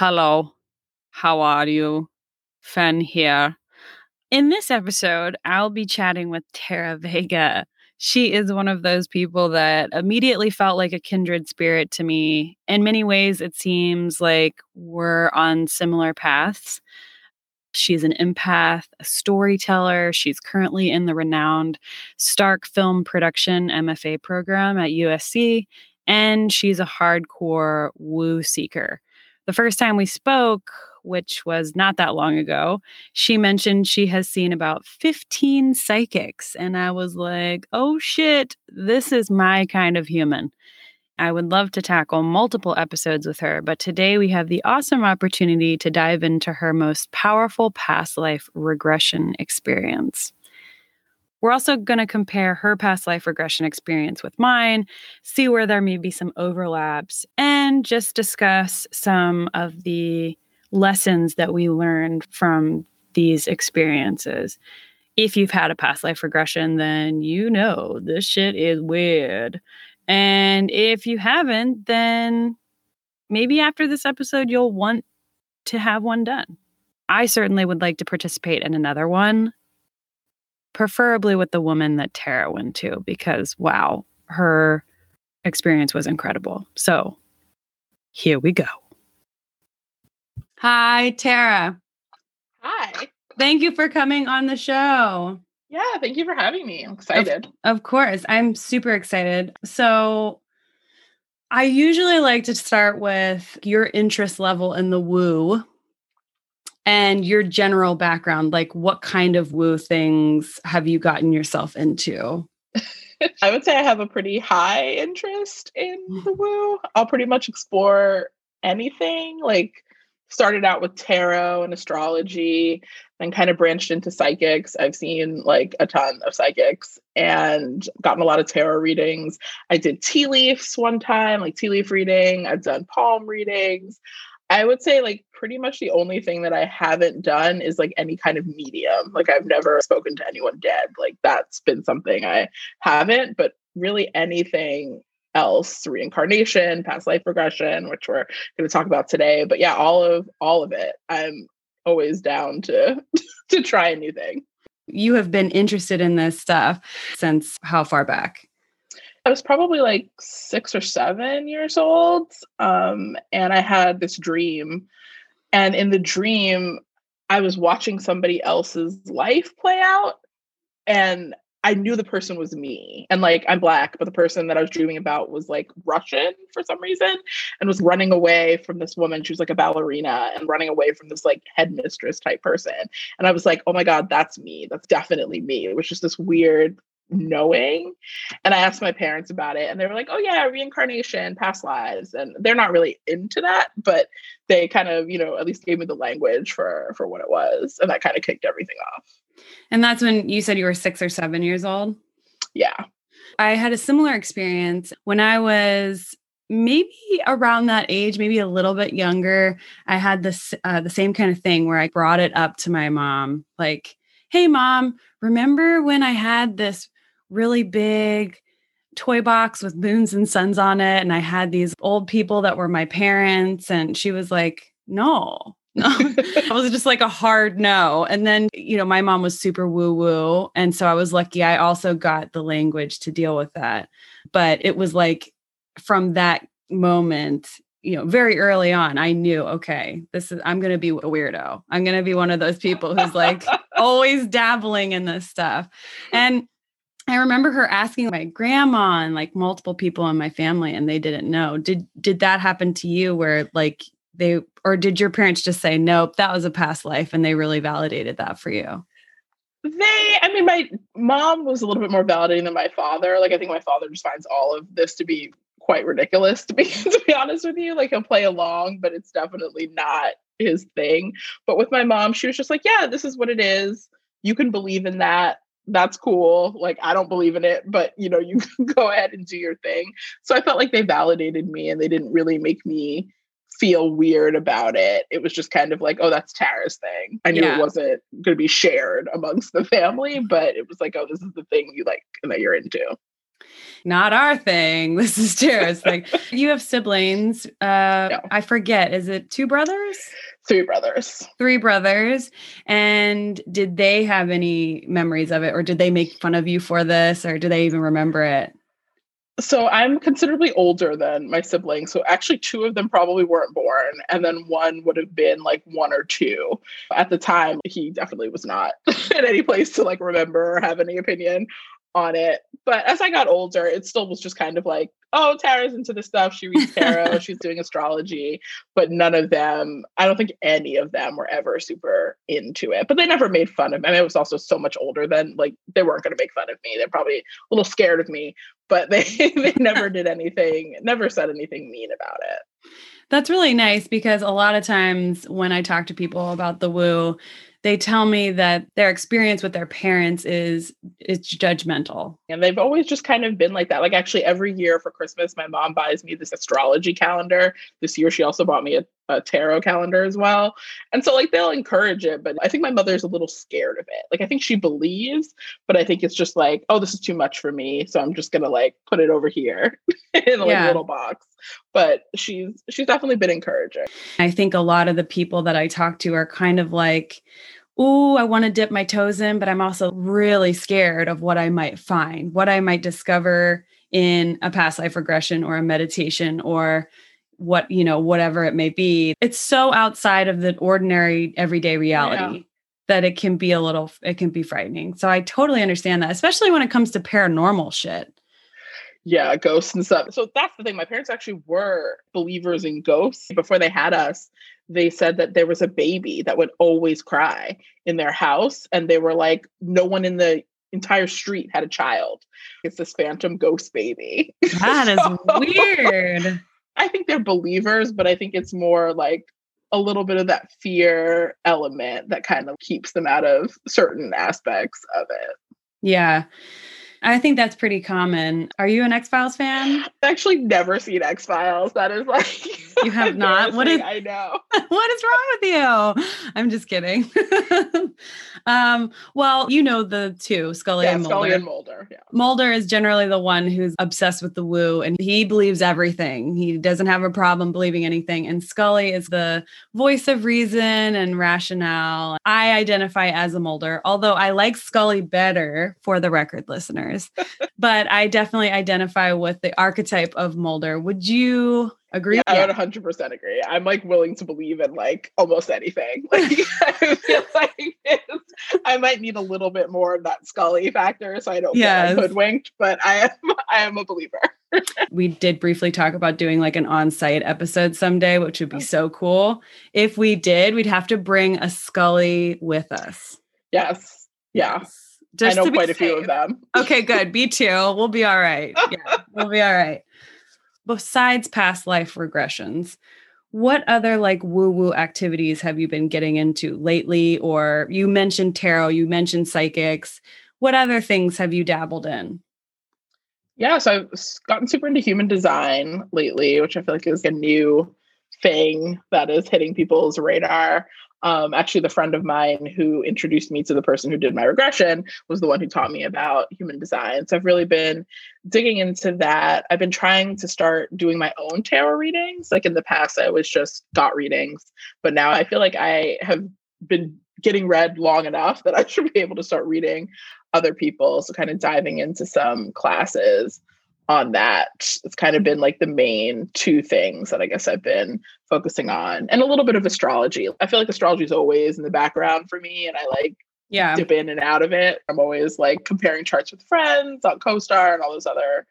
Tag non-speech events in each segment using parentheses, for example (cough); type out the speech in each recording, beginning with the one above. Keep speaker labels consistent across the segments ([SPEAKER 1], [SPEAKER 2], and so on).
[SPEAKER 1] Hello, how are you? Fen here. In this episode, I'll be chatting with Tara (laughs) Vega. She is one of those people that immediately felt like a kindred spirit to me. In many ways, it seems like we're on similar paths. She's an empath, a storyteller. She's currently in the renowned Stark Film Production MFA program at USC, and she's a hardcore woo seeker. The first time we spoke, which was not that long ago, she mentioned she has seen about 15 psychics. And I was like, oh shit, this is my kind of human. I would love to tackle multiple episodes with her, but today we have the awesome opportunity to dive into her most powerful past life regression experience. We're also going to compare her past life regression experience with mine, see where there may be some overlaps, and just discuss some of the lessons that we learned from these experiences. If you've had a past life regression, then you know this shit is weird. And if you haven't, then maybe after this episode, you'll want to have one done. I certainly would like to participate in another one preferably with the woman that Tara went to, because wow, her experience was incredible. So here we go. Hi, Tara.
[SPEAKER 2] Hi.
[SPEAKER 1] Thank you for coming on the show.
[SPEAKER 2] Yeah, thank you for having me. I'm excited.
[SPEAKER 1] Of, of course. I'm super excited. So, I usually like to start with your interest level in the woo and your general background like what kind of woo things have you gotten yourself into? (laughs)
[SPEAKER 2] I would say i have a pretty high interest in mm. the woo. I'll pretty much explore anything like started out with tarot and astrology and kind of branched into psychics. I've seen like a ton of psychics and gotten a lot of tarot readings. I did tea leaves one time like tea leaf reading. I've done palm readings I would say like pretty much the only thing that I haven't done is like any kind of medium. Like I've never spoken to anyone dead. Like that's been something I haven't, but really anything else, reincarnation, past life regression, which we're going to talk about today. But yeah, all of all of it. I'm always down to (laughs) to try a new thing.
[SPEAKER 1] You have been interested in this stuff since how far back?
[SPEAKER 2] I was probably like six or seven years old. Um, and I had this dream. And in the dream, I was watching somebody else's life play out. And I knew the person was me. And like, I'm black, but the person that I was dreaming about was like Russian for some reason and was running away from this woman. She was like a ballerina and running away from this like headmistress type person. And I was like, oh my God, that's me. That's definitely me. It was just this weird knowing. And I asked my parents about it, and they were like, oh, yeah, reincarnation, past lives. And they're not really into that, but they kind of, you know, at least gave me the language for for what it was. And that kind of kicked everything off.
[SPEAKER 1] And that's when you said you were six or seven years old?
[SPEAKER 2] Yeah.
[SPEAKER 1] I had a similar experience when I was maybe around that age, maybe a little bit younger. I had this uh, the same kind of thing where I brought it up to my mom, like, "Hey, mom, remember when I had this really big toy box with moons and suns on it. And I had these old people that were my parents. And she was like, no, no. (laughs) I was just like a hard no. And then, you know, my mom was super woo woo. And so I was lucky I also got the language to deal with that. But it was like from that moment, you know, very early on, I knew, okay, this is, I'm going to be a weirdo. I'm going to be one of those people who's like (laughs) always dabbling in this stuff. And I remember her asking my grandma and like multiple people in my family and they didn't know. Did did that happen to you where like they or did your parents just say nope, that was a past life and they really validated that for you?
[SPEAKER 2] They, I mean, my mom was a little bit more validating than my father. Like, I think my father just finds all of this to be quite ridiculous to be (laughs) to be honest with you. Like he'll play along, but it's definitely not his thing. But with my mom, she was just like, "Yeah, this is what it is. You can believe in that. That's cool. Like I don't believe in it, but you know, (laughs) you can go ahead and do your thing." So I felt like they validated me and they didn't really make me feel weird about it. It was just kind of like, oh, that's Tara's thing. I knew yeah. it wasn't going to be shared amongst the family, but it was like, oh, this is the thing you like and that you're into.
[SPEAKER 1] Not our thing. (laughs) This is Tara's thing. (laughs) You have siblings. Uh, no. I forget. Is it two brothers?
[SPEAKER 2] Three brothers.
[SPEAKER 1] Three brothers. And did they have any memories of it, or did they make fun of you for this, or do they even remember it?
[SPEAKER 2] so I'm considerably older than my siblings. So actually, two of them probably weren't born, and then one would have been like one or two. At the time, he definitely was not (laughs) in any place to like remember or have any opinion on it. But as I got older, it still was just kind of like, oh, Tara's into this stuff. She reads tarot, (laughs) she's doing astrology. But none of them, I don't think any of them were ever super into it. But they never made fun of me. I mean, I was also so much older than like they weren't going to make fun of me. They're probably a little scared of me, but they, (laughs) they never (laughs) did anything, never said anything mean about it.
[SPEAKER 1] That's really nice because a lot of times when I talk to people about the woo, they tell me that their experience with their parents is it's judgmental.
[SPEAKER 2] And they've always just kind of been like that. Like actually every year for christmas my mom buys me this astrology calendar. This year she also bought me a, a tarot calendar as well. And so like they'll encourage it but i think my mother's a little scared of it. Like i think she believes but i think it's just like oh this is too much for me so i'm just gonna like put it over here (laughs) in a like, little box. But she's she's definitely been encouraging.
[SPEAKER 1] I think a lot of the people that i talk to are kind of like oh, I want to dip my toes in, but I'm also really scared of what I might find, what I might discover in a past life regression or a meditation or what, you know, whatever it may be. It's so outside of the ordinary everyday reality. Yeah. That it can be a little, it can be frightening. So I totally understand that, especially when it comes to paranormal shit
[SPEAKER 2] yeah, ghosts and stuff. So that's the thing. My parents actually were believers in ghosts. Before they had us they said that there was a baby that would always cry in their house and they were like no one in the entire street had a child. It's this phantom ghost baby. (laughs)
[SPEAKER 1] That is so, weird.
[SPEAKER 2] I think they're believers but i think it's more like a little bit of that fear element that kind of keeps them out of certain aspects of it.
[SPEAKER 1] Yeah I think that's pretty common. Are you an X Files fan?
[SPEAKER 2] I've actually never seen X Files. That is like (laughs)
[SPEAKER 1] you have not. What is
[SPEAKER 2] I know? (laughs)
[SPEAKER 1] what is wrong with you? I'm just kidding. (laughs) um, well, you know the two, Scully
[SPEAKER 2] yeah,
[SPEAKER 1] and Mulder.
[SPEAKER 2] Scully and Mulder. Yeah.
[SPEAKER 1] Mulder is generally the one who's obsessed with the woo, and he believes everything. He doesn't have a problem believing anything. And Scully is the voice of reason and rationale. I identify as a Mulder, although I like Scully better for the record listener listeners, but I definitely identify with the archetype of Mulder. Would you agree?
[SPEAKER 2] Yeah, I would 100% agree. I'm like willing to believe in like almost anything. Like I feel like I might need a little bit more of that Scully factor so I don't yes. get hoodwinked, but I am (laughs) I am a believer. (laughs)
[SPEAKER 1] we did briefly talk about doing like an on-site episode someday, which would be so cool. If we did, we'd have to bring a Scully with us.
[SPEAKER 2] Yes. Yeah. Yes. Just I know quite safe. a few of them.
[SPEAKER 1] okay, good. Me too. We'll be all right. (laughs) Yeah, we'll be all right. Besides past life regressions, what other like woo woo activities have you been getting into lately? Or you mentioned tarot, you mentioned psychics. What other things have you dabbled in?
[SPEAKER 2] Yeah, so I've gotten super into human design lately, which I feel like is a new thing that is hitting people's radar. Um, actually, the friend of mine who introduced me to the person who did my regression was the one who taught me about human design. So I've really been digging into that. I've been trying to start doing my own tarot readings. Like in the past, I was just got readings, but now I feel like I have been getting read long enough that (laughs) I should be able to start reading other people. So kind of diving into some classes on that. It's kind of been like the main two things that I guess I've been focusing on, and a little bit of astrology. I feel like astrology is always in the background for me, and I like yeah dip in and out of it. I'm always like comparing charts with friends on CoStar and all those other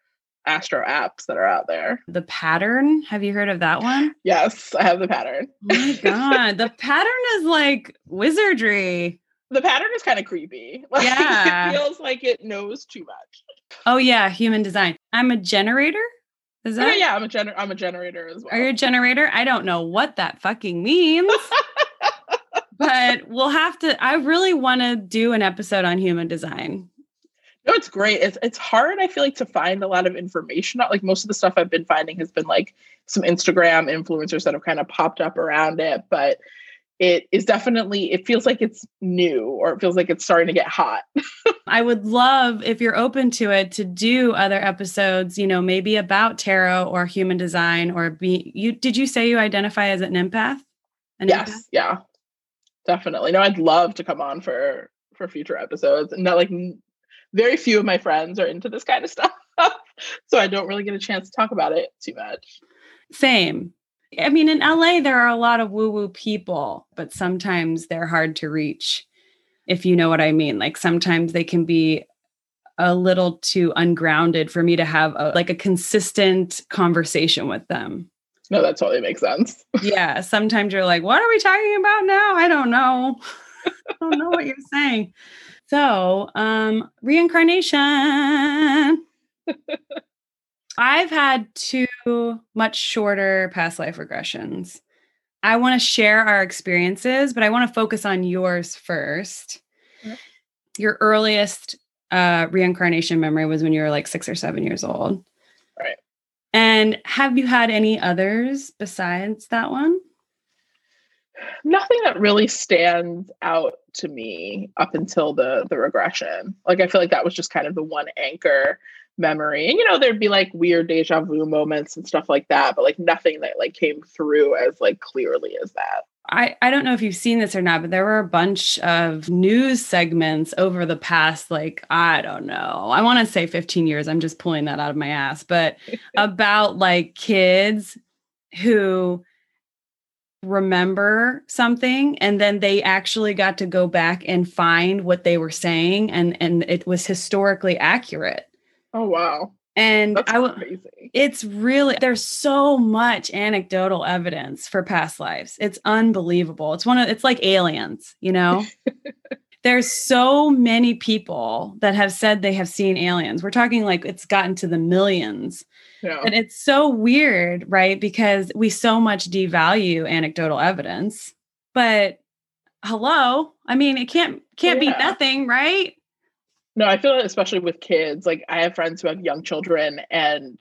[SPEAKER 2] astro apps that are out there.
[SPEAKER 1] The pattern, have you heard of that one?
[SPEAKER 2] Yes, I have the pattern.
[SPEAKER 1] Oh my god, the (laughs) pattern is like wizardry.
[SPEAKER 2] the pattern is kind of creepy. (laughs) Like,
[SPEAKER 1] Yeah.
[SPEAKER 2] it feels like it knows too much.
[SPEAKER 1] Oh yeah, human design. I'm a generator. Is that?
[SPEAKER 2] Okay, yeah, I'm a gener- I'm a generator as well.
[SPEAKER 1] Are you a generator? I don't know what that fucking means. (laughs) but we'll have to I really want to do an episode on human design.
[SPEAKER 2] No, it's great. It's it's hard. I feel like to find a lot of information. Like most of the stuff I've been finding has been like some Instagram influencers that have kind of popped up around it, but it is definitely. It feels like it's new, or it feels like it's starting to get hot. (laughs)
[SPEAKER 1] I would love if you're open to it to do other episodes, you know, maybe about tarot or human design or be you did you say you identify as an empath? An
[SPEAKER 2] yes,
[SPEAKER 1] empath?
[SPEAKER 2] yeah, definitely. No, I'd love to come on for for future episodes. And not like n- very few of my friends are into this kind of (laughs) stuff, so I don't really get a chance to talk about it too much.
[SPEAKER 1] Same. I mean, in LA, there are a lot of woo woo people, but sometimes they're hard to reach, if you know what I mean. Like sometimes they can be a little too ungrounded for me to have a, like a consistent conversation with them.
[SPEAKER 2] No, that totally makes sense. (laughs)
[SPEAKER 1] Yeah. Sometimes you're like, what are we talking about now? I don't know. (laughs) I don't know what you're saying. So, um, reincarnation. (laughs) I've had two much shorter past life regressions. I want to share our experiences, but I want to focus on yours first. Your earliest uh, reincarnation memory was when you were like six or seven years old.
[SPEAKER 2] Right.
[SPEAKER 1] And have you had any others besides that one?
[SPEAKER 2] nothing that really stands out to me up until the the regression like i feel like that was just kind of the one anchor memory and you know there'd be like weird deja vu moments and stuff like that but like nothing that like came through as like clearly as that
[SPEAKER 1] I, I don't know if you've seen this or not, but there were a bunch of news segments over the past, like, I don't know, I want to say 15 years. I'm just pulling that out of my ass, but (laughs) about like kids who remember something and then they actually got to go back and find what they were saying and and it was historically accurate
[SPEAKER 2] oh wow.
[SPEAKER 1] And
[SPEAKER 2] that's
[SPEAKER 1] i w-
[SPEAKER 2] crazy.
[SPEAKER 1] It's really there's so much anecdotal evidence for past lives. It's unbelievable. It's one of it's like aliens you know? (laughs) There's so many people that have said they have seen aliens. We're talking like it's gotten to the millions.
[SPEAKER 2] Yeah.
[SPEAKER 1] And it's so weird, right? Because we so much devalue anecdotal evidence. But hello, I mean, it can't can't be nothing, right?
[SPEAKER 2] No i feel it especially with kids like i have friends who have young children and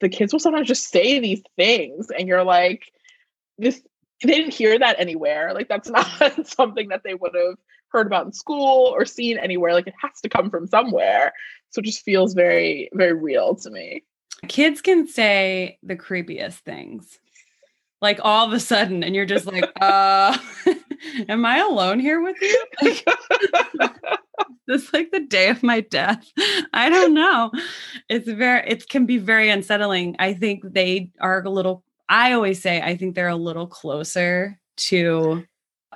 [SPEAKER 2] the kids will sometimes just say these things and you're like this they didn't hear that anywhere like that's (laughs) not something that they would have heard about in school or seen anywhere like it has to come from somewhere so it just feels very very real to me
[SPEAKER 1] Kids can say the creepiest things. Like all of a sudden, and you're just like, (laughs) uh, (laughs) am I alone here with you? This like the day of my death. I don't know. It's very, it can be very unsettling. I think they are a little, I always say, I think they're a little closer to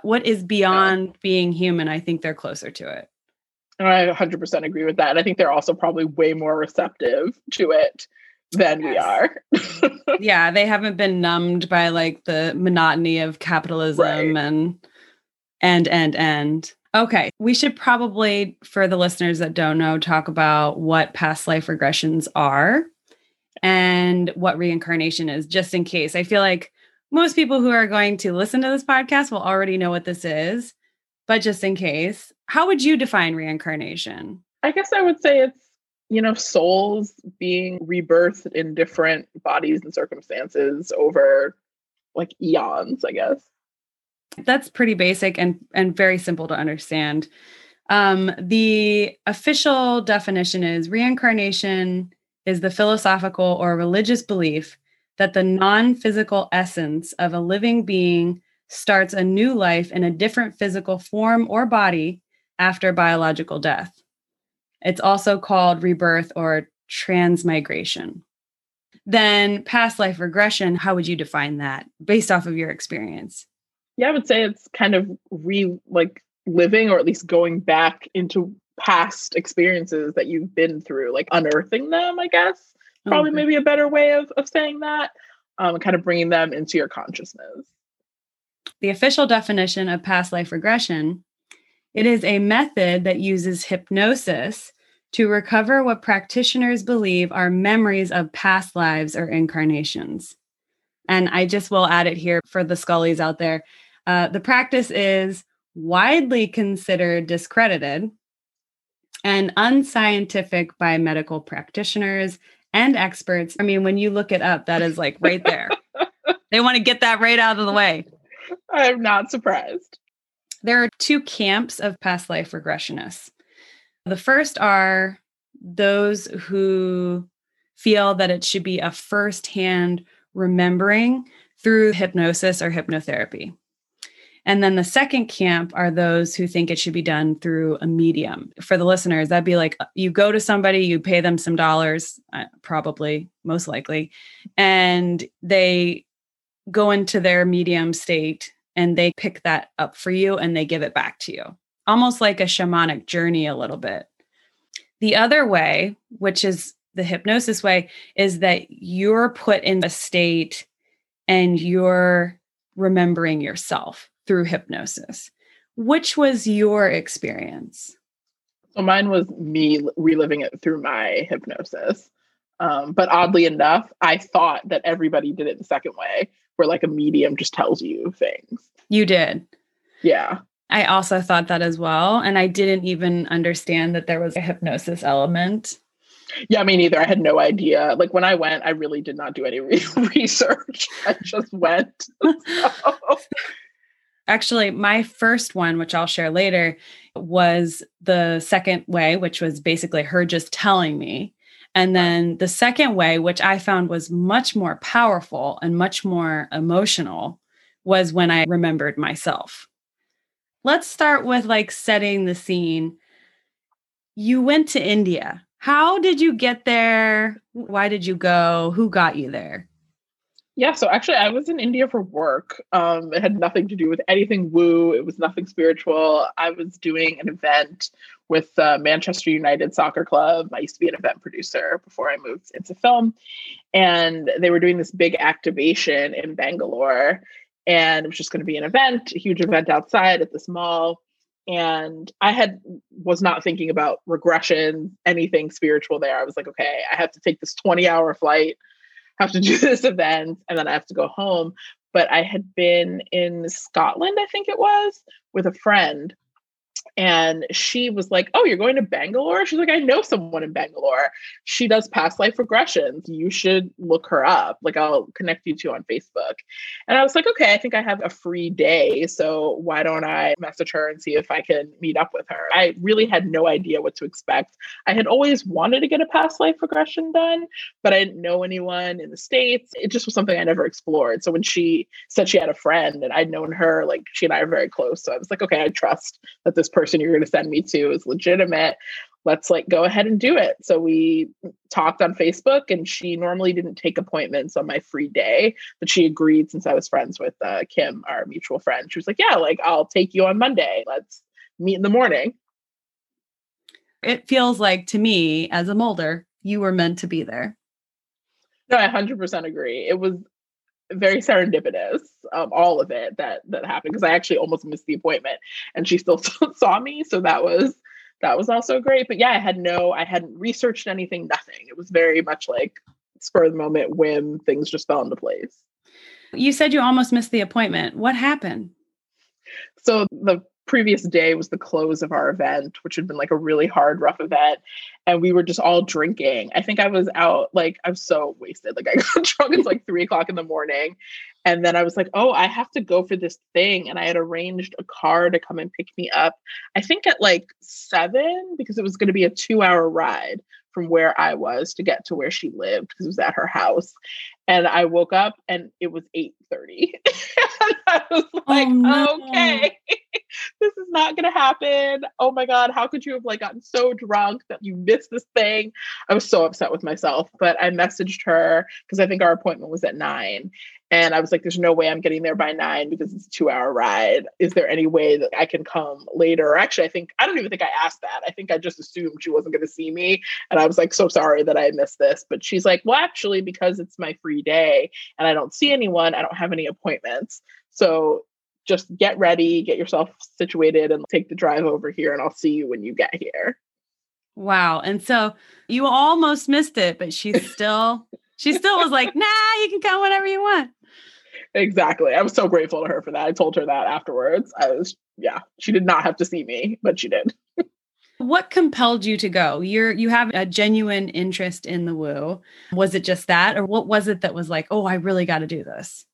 [SPEAKER 1] what is beyond being human. I think they're closer to it.
[SPEAKER 2] i 100% agree with that and i think they're also probably way more receptive to it than we are (laughs)
[SPEAKER 1] yeah, they haven't been numbed by like the monotony of capitalism
[SPEAKER 2] Right.
[SPEAKER 1] and and and and. Okay, we should probably for the listeners that don't know talk about what past life regressions are and what reincarnation is just in case. I feel like most people who are going to listen to this podcast will already know what this is, but just in case, how would you define reincarnation?
[SPEAKER 2] I guess I would say it's, you know, souls being rebirthed in different bodies and circumstances over like eons, I guess.
[SPEAKER 1] That's pretty basic and and very simple to understand. Um, the official definition is reincarnation is the philosophical or religious belief that the non-physical essence of a living being starts a new life in a different physical form or body after biological death. It's also called rebirth or transmigration. Then past life regression, how would you define that based off of your experience?
[SPEAKER 2] Yeah, I would say it's kind of re like living or at least going back into past experiences that you've been through, like unearthing them, I guess. Probably
[SPEAKER 1] Okay.
[SPEAKER 2] maybe a better way of, of saying that. Um, kind of bringing them into your consciousness.
[SPEAKER 1] The official definition of past life regression It is a method that uses hypnosis to recover what practitioners believe are memories of past lives or incarnations. And I just will add it here for the Scullies out there. Uh, the practice is widely considered discredited and unscientific by medical practitioners and experts. I mean, when you look it up, that is like right there. (laughs) they want to get that right out of the way.
[SPEAKER 2] I'm not surprised.
[SPEAKER 1] There are two camps of past life regressionists. The first are those who feel that it should be a firsthand remembering through hypnosis or hypnotherapy. And then the second camp are those who think it should be done through a medium. For the listeners, that'd be like you go to somebody, you pay them some dollars, uh, probably, most likely, and they go into their medium state and they pick that up for you and they give it back to you almost like a shamanic journey a little bit. The other way, which is the hypnosis way, is that you're put in a state and you're remembering yourself through hypnosis. Which was your experience?
[SPEAKER 2] So mine was me reliving it through my hypnosis. Um, but oddly enough, I thought that everybody did it the second way, where like a medium just tells you things.
[SPEAKER 1] You did.
[SPEAKER 2] Yeah.
[SPEAKER 1] I also thought that as well. And I didn't even understand that there was a hypnosis element.
[SPEAKER 2] Yeah, me neither. I had no idea. Like when I went, I really did not do any re- (laughs) research. I just went. (laughs) So.
[SPEAKER 1] Actually, my first one, which I'll share later, was the second way, which was basically her just telling me. And then the second way, which I found was much more powerful and much more emotional, was when I remembered myself let's start with like setting the scene. You went to India. How did you get there? Why did you go? Who got you there?
[SPEAKER 2] Yeah, so actually, I was in India for work. Um, it had nothing to do with anything woo. It was nothing spiritual. I was doing an event with uh, Manchester United Soccer Club. I used to be an event producer before I moved into film, and they were doing this big activation in Bangalore and it was just going to be an event, a huge event outside at this mall. And I had was not thinking about regression, anything spiritual there. I was like, okay, I have to take this 20 hour flight, have to (laughs) do this event, and then I have to go home. But I had been in Scotland, I think it was, with a friend and she was like, Oh, you're going to Bangalore? She's like, I know someone in Bangalore. She does past life regressions. You should look her up. Like, I'll connect you to on Facebook. And I was like, Okay, I think I have a free day. So why don't I message her and see if I can meet up with her? I really had no idea what to expect. I had always wanted to get a past life regression done, but I didn't know anyone in the States. It just was something I never explored. So when she said she had a friend and I'd known her, like, she and I are very close. So I was like, Okay, I trust that this person you're going to send me to is legitimate let's like go ahead and do it. So we talked on facebook and she normally didn't take appointments on my free day but she agreed since i was friends with uh, kim our mutual friend. She was like yeah like i'll take you on monday. Let's meet in the morning.
[SPEAKER 1] It feels like to me as a Mulder you were meant to be there.
[SPEAKER 2] No i 100% agree. It was very serendipitous um, all of it that that happened because i actually almost missed the appointment and she still (laughs) saw me so that was that was also great. But yeah i had no i hadn't researched anything nothing. It was very much like spur of the moment whim things just fell into place.
[SPEAKER 1] You said you almost missed the appointment. What happened?
[SPEAKER 2] So the previous day was the close of our event, which had been like a really hard, rough event. And we were just all drinking. I think I was out, like, I was so wasted. Like, I (laughs) got drunk It's like three o'clock in the morning. And then I was like, oh, I have to go for this thing. And I had arranged a car to come and pick me up, I think at like seven, because it was going to be a two hour ride from where I was to get to where she lived because it was at her house. And I woke up and it was 8:30. (laughs) I was oh, like, oh, no. okay, (laughs) this is not gonna happen. Oh my god, how could you have like gotten so drunk that you missed this thing? I was so upset with myself, but I messaged her because I think our appointment was at nine. And I was like, there's no way I'm getting there by nine because it's a two hour ride. Is there any way that I can come later? Or actually, I think, I don't even think I asked that. I think I just assumed she wasn't going to see me. And I was like, so sorry that I missed this. But she's like, well, actually, because it's my free day and I don't see anyone, I don't have any appointments. So just get ready, get yourself situated, and take the drive over here, and I'll see you when you get here.
[SPEAKER 1] Wow. And so you almost missed it, but she (laughs) still, she still was like, nah, you can come whenever you want.
[SPEAKER 2] Exactly. I was so grateful to her for that. I told her that afterwards. I was, yeah, she did not have to see me, but she did.
[SPEAKER 1] what compelled you to go? You're you have a genuine interest in the woo. Was it just that or what was it that was like, "Oh, I really got to do this?"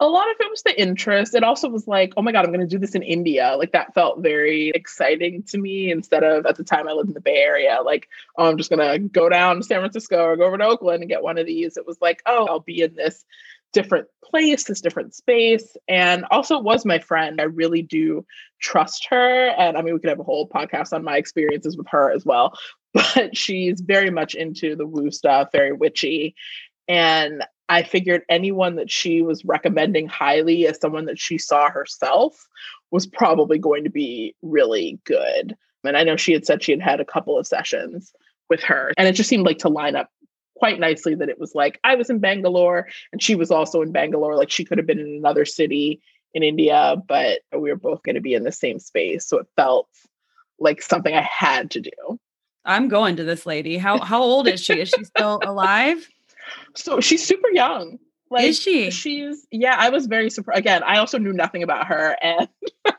[SPEAKER 2] A lot of it was the interest. It also was like, oh my God, I'm going to do this in India. Like that felt very exciting to me instead of at the time I lived in the Bay Area, like, oh, I'm just going to go down to San Francisco or go over to Oakland and get one of these. It was like, oh, I'll be in this different place, this different space. And also was my friend. I really do trust her. And I mean, we could have a whole podcast on my experiences with her as well. (laughs) But she's very much into the woo stuff, very witchy. And I figured anyone that she was recommending highly as someone that she saw herself was probably going to be really good. And I know she had said she had had a couple of sessions with her, and it just seemed like to line up quite nicely that it was like I was in Bangalore and she was also in Bangalore. Like she could have been in another city in India, but we were both going to be in the same space. So it felt like something I had to do.
[SPEAKER 1] I'm going to this lady. How how old is she? Is she still (laughs) alive?
[SPEAKER 2] So she's super young.
[SPEAKER 1] Like, is she?
[SPEAKER 2] She's yeah. I was very surprised. Again, I also knew nothing about her, and (laughs)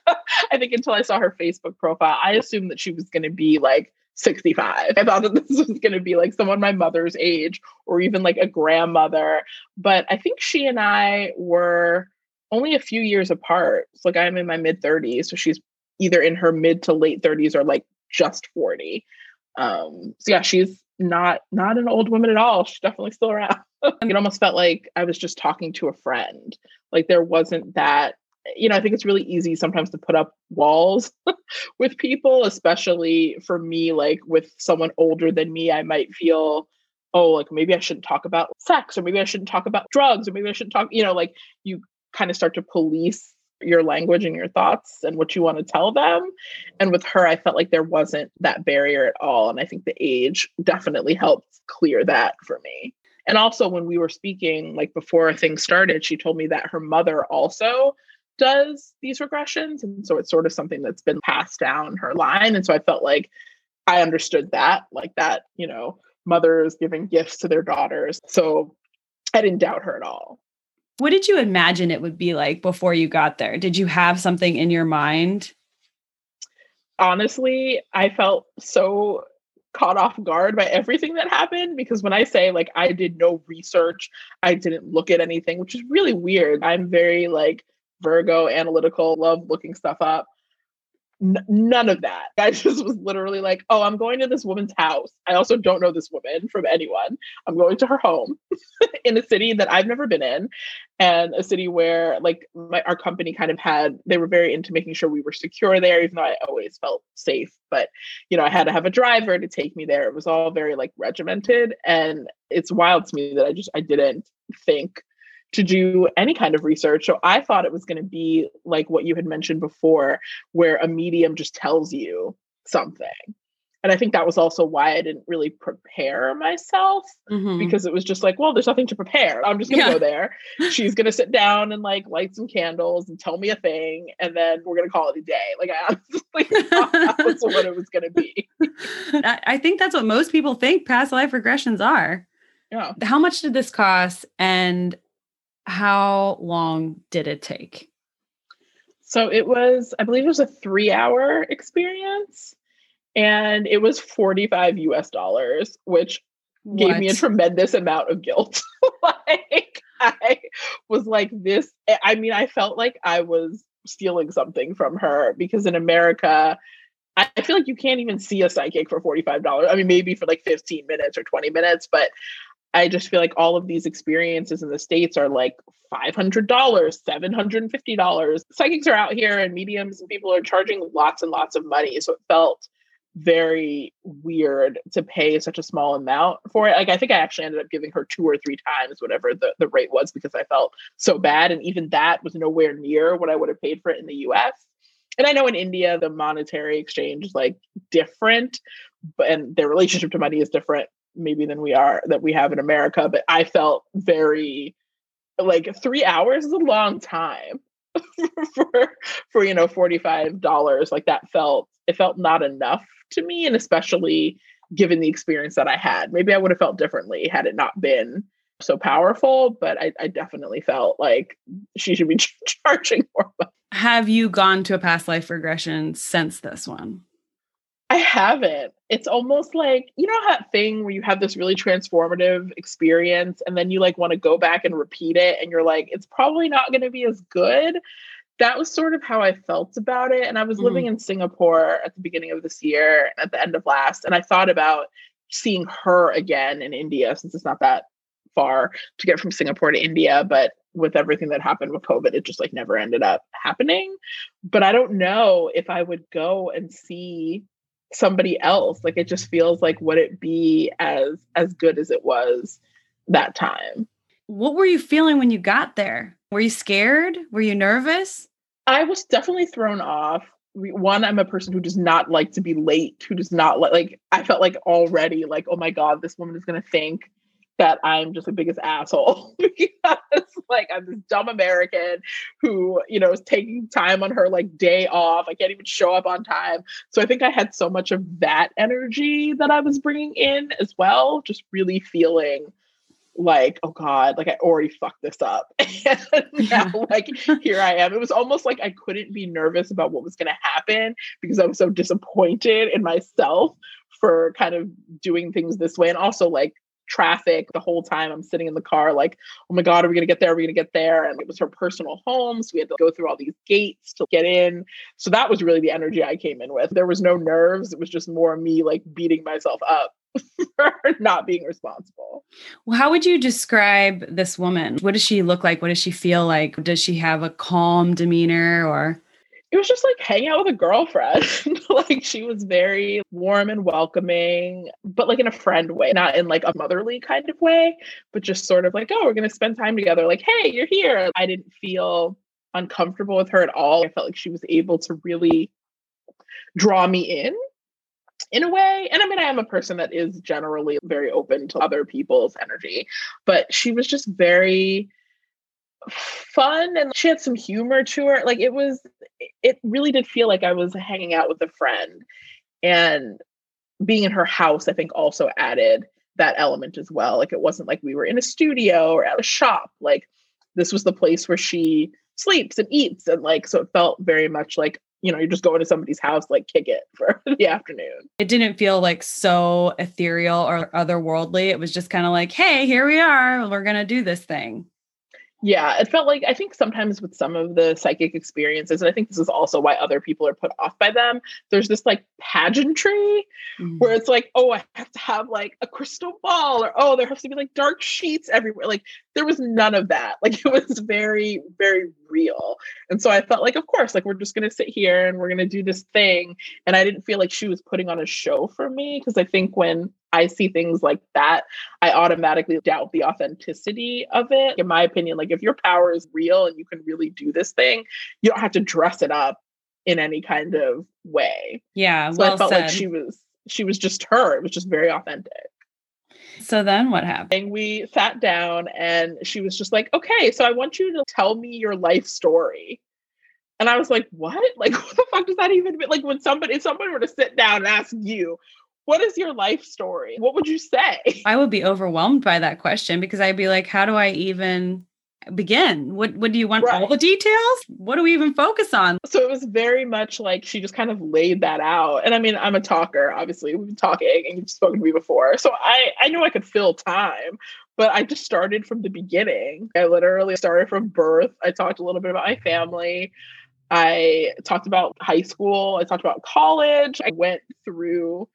[SPEAKER 2] I think until I saw her Facebook profile, I assumed that she was going to be like 65. I thought that this was going to be like someone my mother's age, or even like a grandmother. But I think she and I were only a few years apart. So like I'm in my mid 30s, so she's either in her mid to late 30s or like just 40. Um, so yeah, she's not not an old woman at all. She's definitely still around. (laughs) (laughs) it almost felt like I was just talking to a friend. Like there wasn't that, you know, I think it's really easy sometimes to put up walls (laughs) with people, especially for me, like with someone older than me, I might feel, oh, like maybe I shouldn't talk about sex, or maybe I shouldn't talk about drugs, or maybe I shouldn't talk, you know, like you kind of start to police your language and your thoughts and what you want to tell them. And with her, I felt like there wasn't that barrier at all. And I think the age definitely helped clear that for me. And also, when we were speaking, like before things started, she told me that her mother also does these regressions. And so it's sort of something that's been passed down her line. And so I felt like I understood that, like that, you know, mothers giving gifts to their daughters. So I didn't doubt her at all.
[SPEAKER 1] What did you imagine it would be like before you got there? Did you have something in your mind?
[SPEAKER 2] Honestly, I felt so caught off guard by everything that happened because when I say like I did no research, I didn't look at anything, which is really weird. I'm very like Virgo analytical, love looking stuff up. N- none of that. (laughs) I just was literally like, oh, I'm going to this woman's house. I also don't know this woman from anyone. I'm going to her home (laughs) in a city that I've never been in and a city where like my, our company kind of had they were very into making sure we were secure there even though I always felt safe but you know I had to have a driver to take me there. It was all very like regimented and it's wild to me that I just I didn't think to do any kind of research. So I thought it was going to be like what you had mentioned before, where a medium just tells you something. And I think that was also why I didn't really prepare myself mm-hmm. because it was just like, well, there's nothing to prepare. I'm just going to yeah. go there. She's going to sit down and like light some candles and tell me a thing. And then we're going to call it a day. Like, I honestly (laughs) thought that was what it was going to be.
[SPEAKER 1] I think that's what most people think past life regressions are.
[SPEAKER 2] Yeah.
[SPEAKER 1] How much did this cost? And how long did it take?
[SPEAKER 2] So it was, I believe it was a three hour experience and it was 45 US dollars, which what? gave me a tremendous amount of guilt. (laughs) like, I was like, this, I mean, I felt like I was stealing something from her because in America, I feel like you can't even see a psychic for $45. I mean, maybe for like 15 minutes or 20 minutes, but I just feel like all of these experiences in the States are like $500, $750. Psychics are out here and mediums and people are charging lots and lots of money. So it felt very weird to pay such a small amount for it. Like I think I actually ended up giving her two or three times whatever the, the rate was because I felt so bad. And even that was nowhere near what I would have paid for it in the US. And I know in India the monetary exchange is like different, but and their relationship to money is different maybe than we are that we have in America. But I felt very like three hours is a long time. (laughs) for for you know $45 like that felt it felt not enough to me and especially given the experience that I had. Maybe I would have felt differently had it not been so powerful, but I, I definitely felt like she should be (laughs) charging more.
[SPEAKER 1] Have you gone to a past life regression since this one?
[SPEAKER 2] I haven't. It's almost like, you know, that thing where you have this really transformative experience and then you like want to go back and repeat it and you're like, it's probably not going to be as good. That was sort of how I felt about it. And I was mm-hmm. living in Singapore at the beginning of this year, at the end of last, and I thought about seeing her again in India since it's not that far to get from Singapore to India, but with everything that happened with COVID, it just like never ended up happening. But I don't know if I would go and see somebody else. Like it just feels like would it be as as good as it was that time?
[SPEAKER 1] What were you feeling when you got there? Were you scared? Were you nervous?
[SPEAKER 2] I was definitely thrown off. One, I'm a person who does not like to be late, who does not like, like, I felt like already, like, oh my God, this woman is going to think that I'm just the biggest asshole (laughs) because like I'm this dumb American who, you know, is taking time on her like day off. I can't even show up on time. So I think I had so much of that energy that I was bringing in as well, just really feeling like, oh God, like I already fucked this up. (laughs) and now, (laughs) like, here I am. It was almost like I couldn't be nervous about what was going to happen because I was so disappointed in myself for kind of doing things this way. And also, like, traffic the whole time I'm sitting in the car, like, oh my God, are we gonna get there? Are we gonna get there? And it was her personal home. So we had to go through all these gates to get in. So that was really the energy I came in with. There was no nerves. It was just more me like beating myself up (laughs) for not being responsible.
[SPEAKER 1] Well, how would you describe this woman? What does she look like? What does she feel like? Does she have a calm demeanor or
[SPEAKER 2] it was just like hanging out with a girlfriend. (laughs) like she was very warm and welcoming, but like in a friend way, not in like a motherly kind of way, but just sort of like, oh, we're going to spend time together. Like, hey, you're here. I didn't feel uncomfortable with her at all. I felt like she was able to really draw me in in a way. And I mean, I am a person that is generally very open to other people's energy, but she was just very fun and she had some humor to her. Like it was, it really did feel like I was hanging out with a friend. And being in her house, I think also added that element as well. Like it wasn't like we were in a studio or at a shop. Like this was the place where she sleeps and eats. And like, so it felt very much like, you know, you're just going to somebody's house, like kick it for (laughs) the afternoon.
[SPEAKER 1] It didn't feel like so ethereal or otherworldly. It was just kind of like, hey, here we are. We're going to do this thing.
[SPEAKER 2] Yeah, it felt like I think sometimes with some of the psychic experiences, and I think this is also why other people are put off by them, there's this like pageantry mm-hmm. where it's like, oh, I have to have like a crystal ball, or oh, there has to be like dark sheets everywhere. Like there was none of that. Like it was very, very real. And so I felt like, of course, like we're just gonna sit here and we're gonna do this thing. And I didn't feel like she was putting on a show for me because I think when I see things like that, I automatically doubt the authenticity of it. In my opinion, like if your power is real and you can really do this thing, you don't have to dress it up in any kind of way.
[SPEAKER 1] Yeah.
[SPEAKER 2] So
[SPEAKER 1] well
[SPEAKER 2] I felt
[SPEAKER 1] said.
[SPEAKER 2] like she was she was just her. It was just very authentic.
[SPEAKER 1] So then what happened?
[SPEAKER 2] And we sat down and she was just like, okay, so I want you to tell me your life story. And I was like, what? (laughs) Like, what the fuck does that even mean? Like, when somebody, if someone were to sit down and ask you, what is your life story? What would you say?
[SPEAKER 1] I would be overwhelmed by that question because I'd be like, how do I even begin? What what do you want right. all the details? What do we even focus on?
[SPEAKER 2] So it was very much like she just kind of laid that out. And I mean, I'm a talker, obviously. We've been talking and you've spoken to me before. So I I knew I could fill time, but I just started from the beginning. I literally started from birth. I talked a little bit about my family. I talked about high school. I talked about college. I went through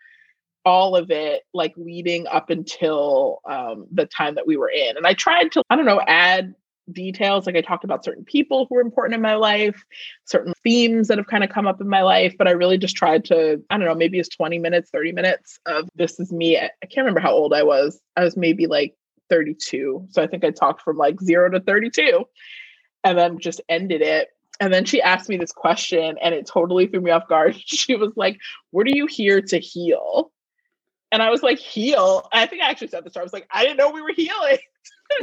[SPEAKER 2] all of it like leading up until um, the time that we were in and i tried to i don't know add details. Like I talked about certain people who were important in my life, certain themes that have kind of come up in my life, but I really just tried to, I don't know, maybe it's 20 minutes, 30 minutes of this is me. I, can't remember how old I was. I was maybe like 32. So I think I talked from like zero to 32 and then just ended it. And then she asked me this question and it totally threw me off guard. (laughs) She was like, What are you here to heal? And I was like, Heal? I think I actually said this. I was like, I didn't know we were healing. (laughs) (laughs)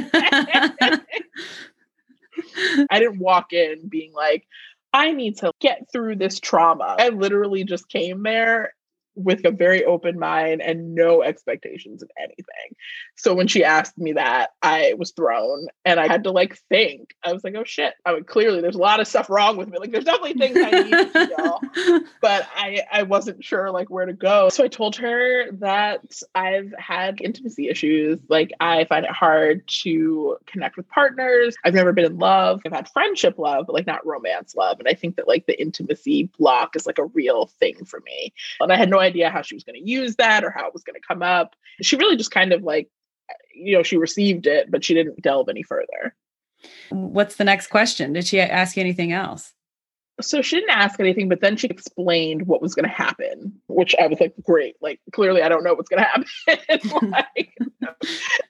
[SPEAKER 2] I didn't walk in being like, I need to get through this trauma. I literally just came there with a very open mind and no expectations of anything. So when she asked me that, I was thrown and I had to like think. I was like, oh shit. I mean, clearly there's a lot of stuff wrong with me. Like there's definitely things I need to feel, (laughs) but I, I wasn't sure like where to go. So I told her that I've had intimacy issues. Like I find it hard to connect with partners. I've never been in love. I've had friendship love, but like not romance love. And I think that like the intimacy block is like a real thing for me. And I had no idea how she was going to use that or how it was going to come up. She really just kind of like, you know, she received it, but she didn't delve any further.
[SPEAKER 1] What's the next question? Did she ask you anything else?
[SPEAKER 2] So she didn't ask anything, but then she explained what was going to happen, which I was like, great. Like, clearly, I don't know what's going to happen. (laughs) like,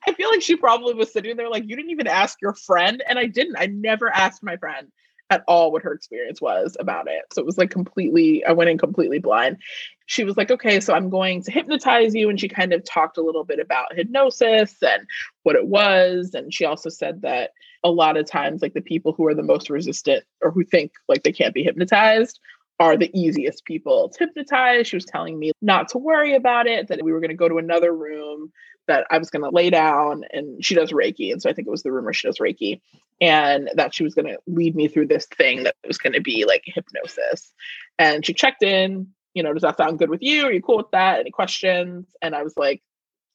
[SPEAKER 2] I feel like she probably was sitting there like, you didn't even ask your friend. And I didn't. I never asked my friend at all what her experience was about it. So it was like completely, I went in completely blind. She was like, okay, so I'm going to hypnotize you. And she kind of talked a little bit about hypnosis and what it was. And she also said that a lot of times, like the people who are the most resistant or who think like they can't be hypnotized are the easiest people to hypnotize. She was telling me not to worry about it, that we were going to go to another room, that I was going to lay down, and she does Reiki. And so I think it was the room where she does Reiki, and that she was going to lead me through this thing that was going to be like hypnosis. And she checked in, you know, does that sound good with you? Are you cool with that? Any questions? And I was like,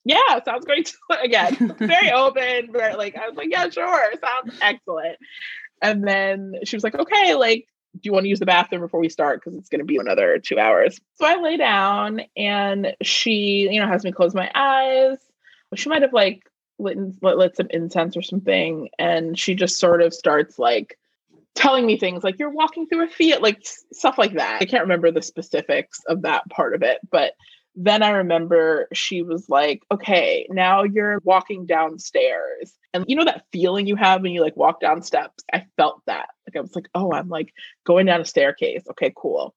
[SPEAKER 2] yeah, sounds great. (laughs) Again, very (laughs) open, very like, I was like, yeah, sure, sounds excellent. And then she was like, okay, like, do you want to use the bathroom before we start? Because it's going to be another two hours. So I lay down and she, you know, has me close my eyes. She might have like lit, lit, lit some incense or something. And she just sort of starts like telling me things like, you're walking through a field, like stuff like that. I can't remember the specifics of that part of it, but then I remember she was like, okay, now you're walking downstairs. And you know that feeling you have when you like walk down steps? I felt that. Like I was like, oh, I'm like going down a staircase. Okay, cool.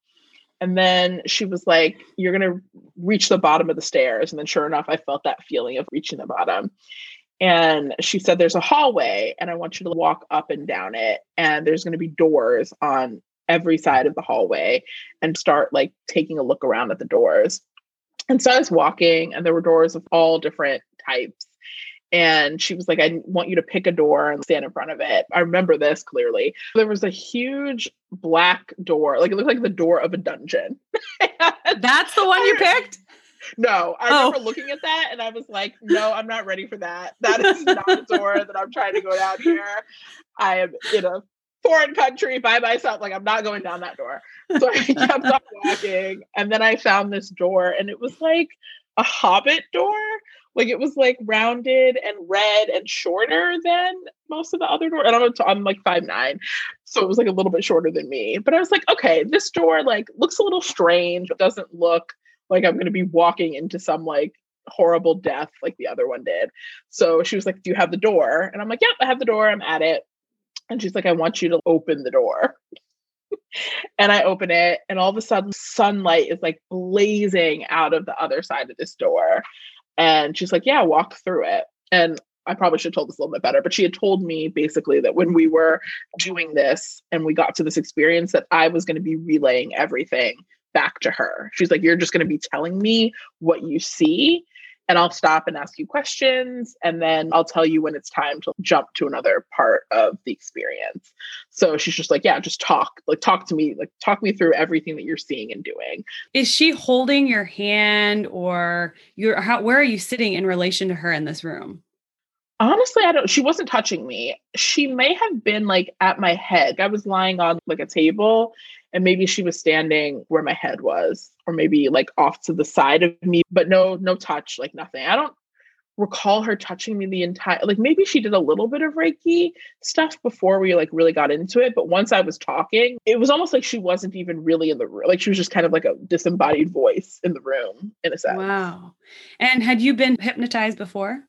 [SPEAKER 2] And then she was like, you're going to reach the bottom of the stairs. And then sure enough, I felt that feeling of reaching the bottom. And she said, there's a hallway and I want you to walk up and down it. And there's going to be doors on every side of the hallway and start like taking a look around at the doors. And so I was walking, and there were doors of all different types. And she was like, I want you to pick a door and stand in front of it. I remember this clearly. There was a huge black door, like it looked like the door of a dungeon. (laughs)
[SPEAKER 1] That's the one you picked?
[SPEAKER 2] No, I oh. remember looking at that and I was like, no, I'm not ready for that. That is not the door that I'm trying to go down here. I am in a foreign country by myself. Like I'm not going down that door. (laughs) So I kept on walking. And then I found this door and it was like a hobbit door. Like it was like rounded and red and shorter than most of the other doors. And I'm, I'm like five nine, so it was like a little bit shorter than me. But I was like, okay, this door like looks a little strange. It doesn't look like I'm going to be walking into some like horrible death like the other one did. So she was like, "Do you have the door?" And I'm like, "Yep, I have the door. I'm at it." And she's like, I want you to open the door. And I open it, and all of a sudden, sunlight is like blazing out of the other side of this door. And she's like, Yeah, walk through it. And I probably should have told this a little bit better, but she had told me basically that when we were doing this and we got to this experience, that I was going to be relaying everything back to her. She's like, You're just going to be telling me what you see and I'll stop and ask you questions. And then I'll tell you when it's time to jump to another part of the experience. So she's just like, yeah, just talk, like, talk to me, like, talk me through everything that you're seeing and doing.
[SPEAKER 1] Is she holding your hand or you're, how, where are you sitting in relation to her in this room?
[SPEAKER 2] Honestly, I don't, she wasn't touching me. She may have been like at my head. I was lying on like a table and maybe she was standing where my head was or maybe like off to the side of me but no no touch like nothing i don't recall her touching me the entire like maybe she did a little bit of reiki stuff before we like really got into it but once i was talking it was almost like she wasn't even really in the room like she was just kind of like a disembodied voice in the room in a sense
[SPEAKER 1] wow and had you been hypnotized before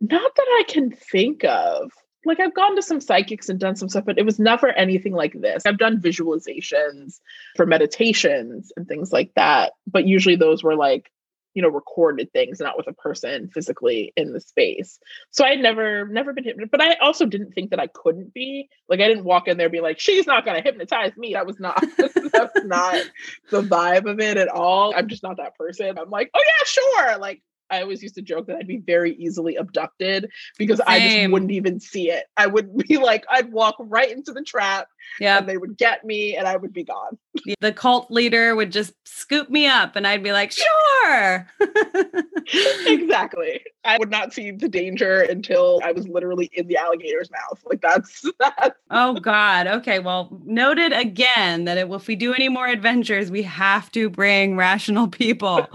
[SPEAKER 2] not that i can think of like I've gone to some psychics and done some stuff, but it was never anything like this. I've done visualizations for meditations and things like that, but usually those were like, you know, recorded things, not with a person physically in the space. So I had never, never been hypnotized, but I also didn't think that I couldn't be. Like I didn't walk in there be like, she's not gonna hypnotize me. That was not (laughs) that's not the vibe of it at all. I'm just not that person. I'm like, oh yeah, sure. Like I always used to joke that I'd be very easily abducted because Same. I just wouldn't even see it. I would (laughs) be like, I'd walk right into the trap. Yeah. And they would get me and I would be gone.
[SPEAKER 1] The cult leader would just scoop me up and I'd be like, sure. (laughs)
[SPEAKER 2] exactly. I would not see the danger until I was literally in the alligator's mouth. Like that's (laughs) that.
[SPEAKER 1] Oh God. Okay. Well, noted again that if we do any more adventures, we have to bring rational people.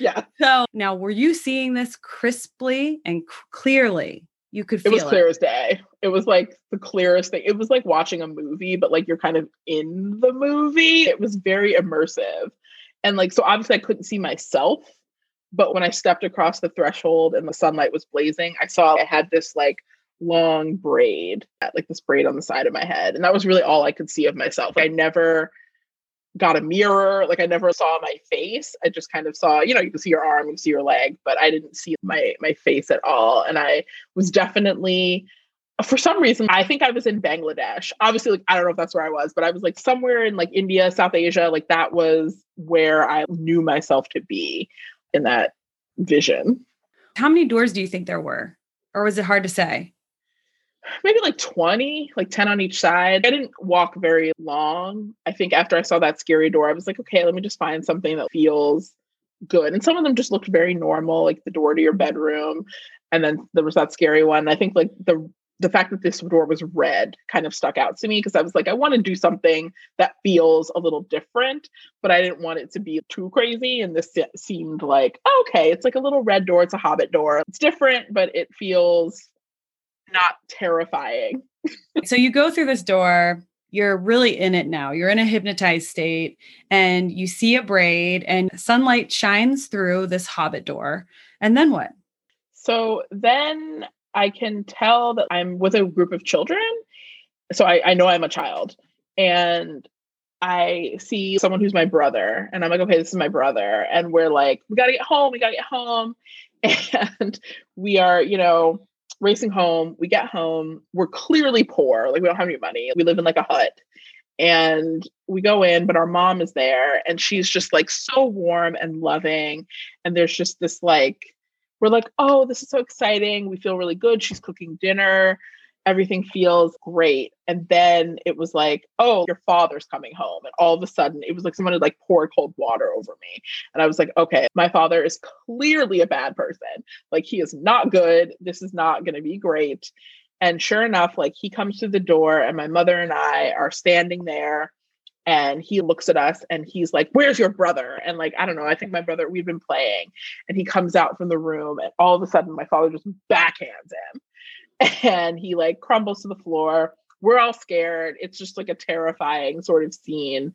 [SPEAKER 2] Yeah.
[SPEAKER 1] So now, were you seeing this crisply and c- clearly? You could
[SPEAKER 2] feel it was clear it. as day. It was like the clearest thing. It was like watching a movie, but like you're kind of in the movie. It was very immersive. And like, so obviously I couldn't see myself, but when I stepped across the threshold and the sunlight was blazing, I saw I had this like long braid, like this braid on the side of my head. And that was really all I could see of myself. I never got a mirror. Like I never saw my face. I just kind of saw, you know, you can see your arm, you can see your leg, but I didn't see my my face at all. And I was definitely for some reason, I think I was in Bangladesh. Obviously, like I don't know if that's where I was, but I was like somewhere in like India, South Asia. Like that was where I knew myself to be in that vision.
[SPEAKER 1] How many doors do you think there were? Or was it hard to say?
[SPEAKER 2] Maybe like 20, like 10 on each side. I didn't walk very long. I think after I saw that scary door, I was like, okay, let me just find something that feels good. And some of them just looked very normal, like the door to your bedroom. And then there was that scary one. I think like the the fact that this door was red kind of stuck out to me because I was like, I want to do something that feels a little different, but I didn't want it to be too crazy. And this seemed like, oh, okay, it's like a little red door. It's a hobbit door. It's different, but it feels not terrifying.
[SPEAKER 1] so you go through this door, you're really in it now. You're in a hypnotized state and you see a braid and sunlight shines through this hobbit door. And then what?
[SPEAKER 2] So then I can tell that I'm with a group of children. So I, I know I'm a child. And I see someone who's my brother, and I'm like, okay, this is my brother. And we're like, we gotta get home, we gotta get home. (laughs) And we are, you know, racing home. We get home. We're clearly poor. Like we don't have any money. We live in like a hut. And we go in, but our mom is there and she's just like so warm and loving. And there's just this like, we're like, oh, this is so exciting. We feel really good. She's cooking dinner everything feels great. And then it was like, oh, your father's coming home. And all of a sudden, it was like someone had like poured cold water over me. And I was like, okay, my father is clearly a bad person. Like, he is not good. This is not going to be great. And sure enough, like, he comes to the door, and my mother and I are standing there. And he looks at us and he's like, Where's your brother? And like, I don't know, I think my brother, we've been playing. And he comes out from the room, and all of a sudden, my father just backhands him (laughs) and he like crumbles to the floor. We're all scared. It's just like a terrifying sort of scene.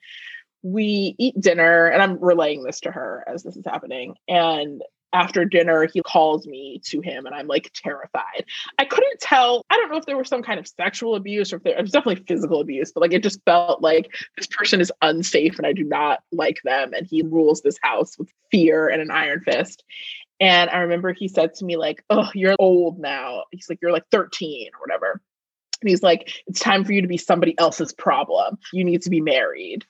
[SPEAKER 2] We eat dinner, and I'm relaying this to her as this is happening. And after dinner, he calls me to him, and I'm like terrified. I couldn't tell. I don't know if there was some kind of sexual abuse or if there was definitely physical abuse, but like it just felt like this person is unsafe and I do not like them. And he rules this house with fear and an iron fist. And I remember he said to me, like, oh, you're old now. He's like, you're like 13 or whatever. And he's like, it's time for you to be somebody else's problem. You need to be married.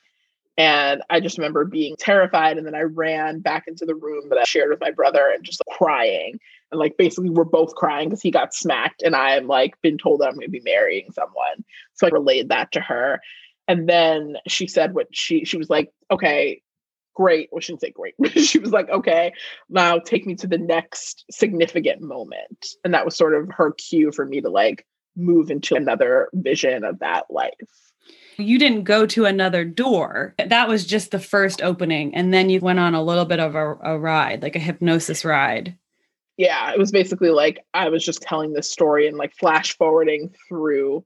[SPEAKER 2] And I just remember being terrified. And then I ran back into the room that I shared with my brother and just like, crying. And like basically we're both crying because he got smacked and I'm like been told that I'm gonna be marrying someone. So I relayed that to her. And then she said what she she was like, okay, great. Well, shouldn't say great. (laughs) she was like, okay, now take me to the next significant moment. And that was sort of her cue for me to like move into another vision of that life.
[SPEAKER 1] You didn't go to another door. That was just the first opening. And then you went on a little bit of a, a ride, like a hypnosis ride.
[SPEAKER 2] Yeah, it was basically like I was just telling this story and like flash forwarding through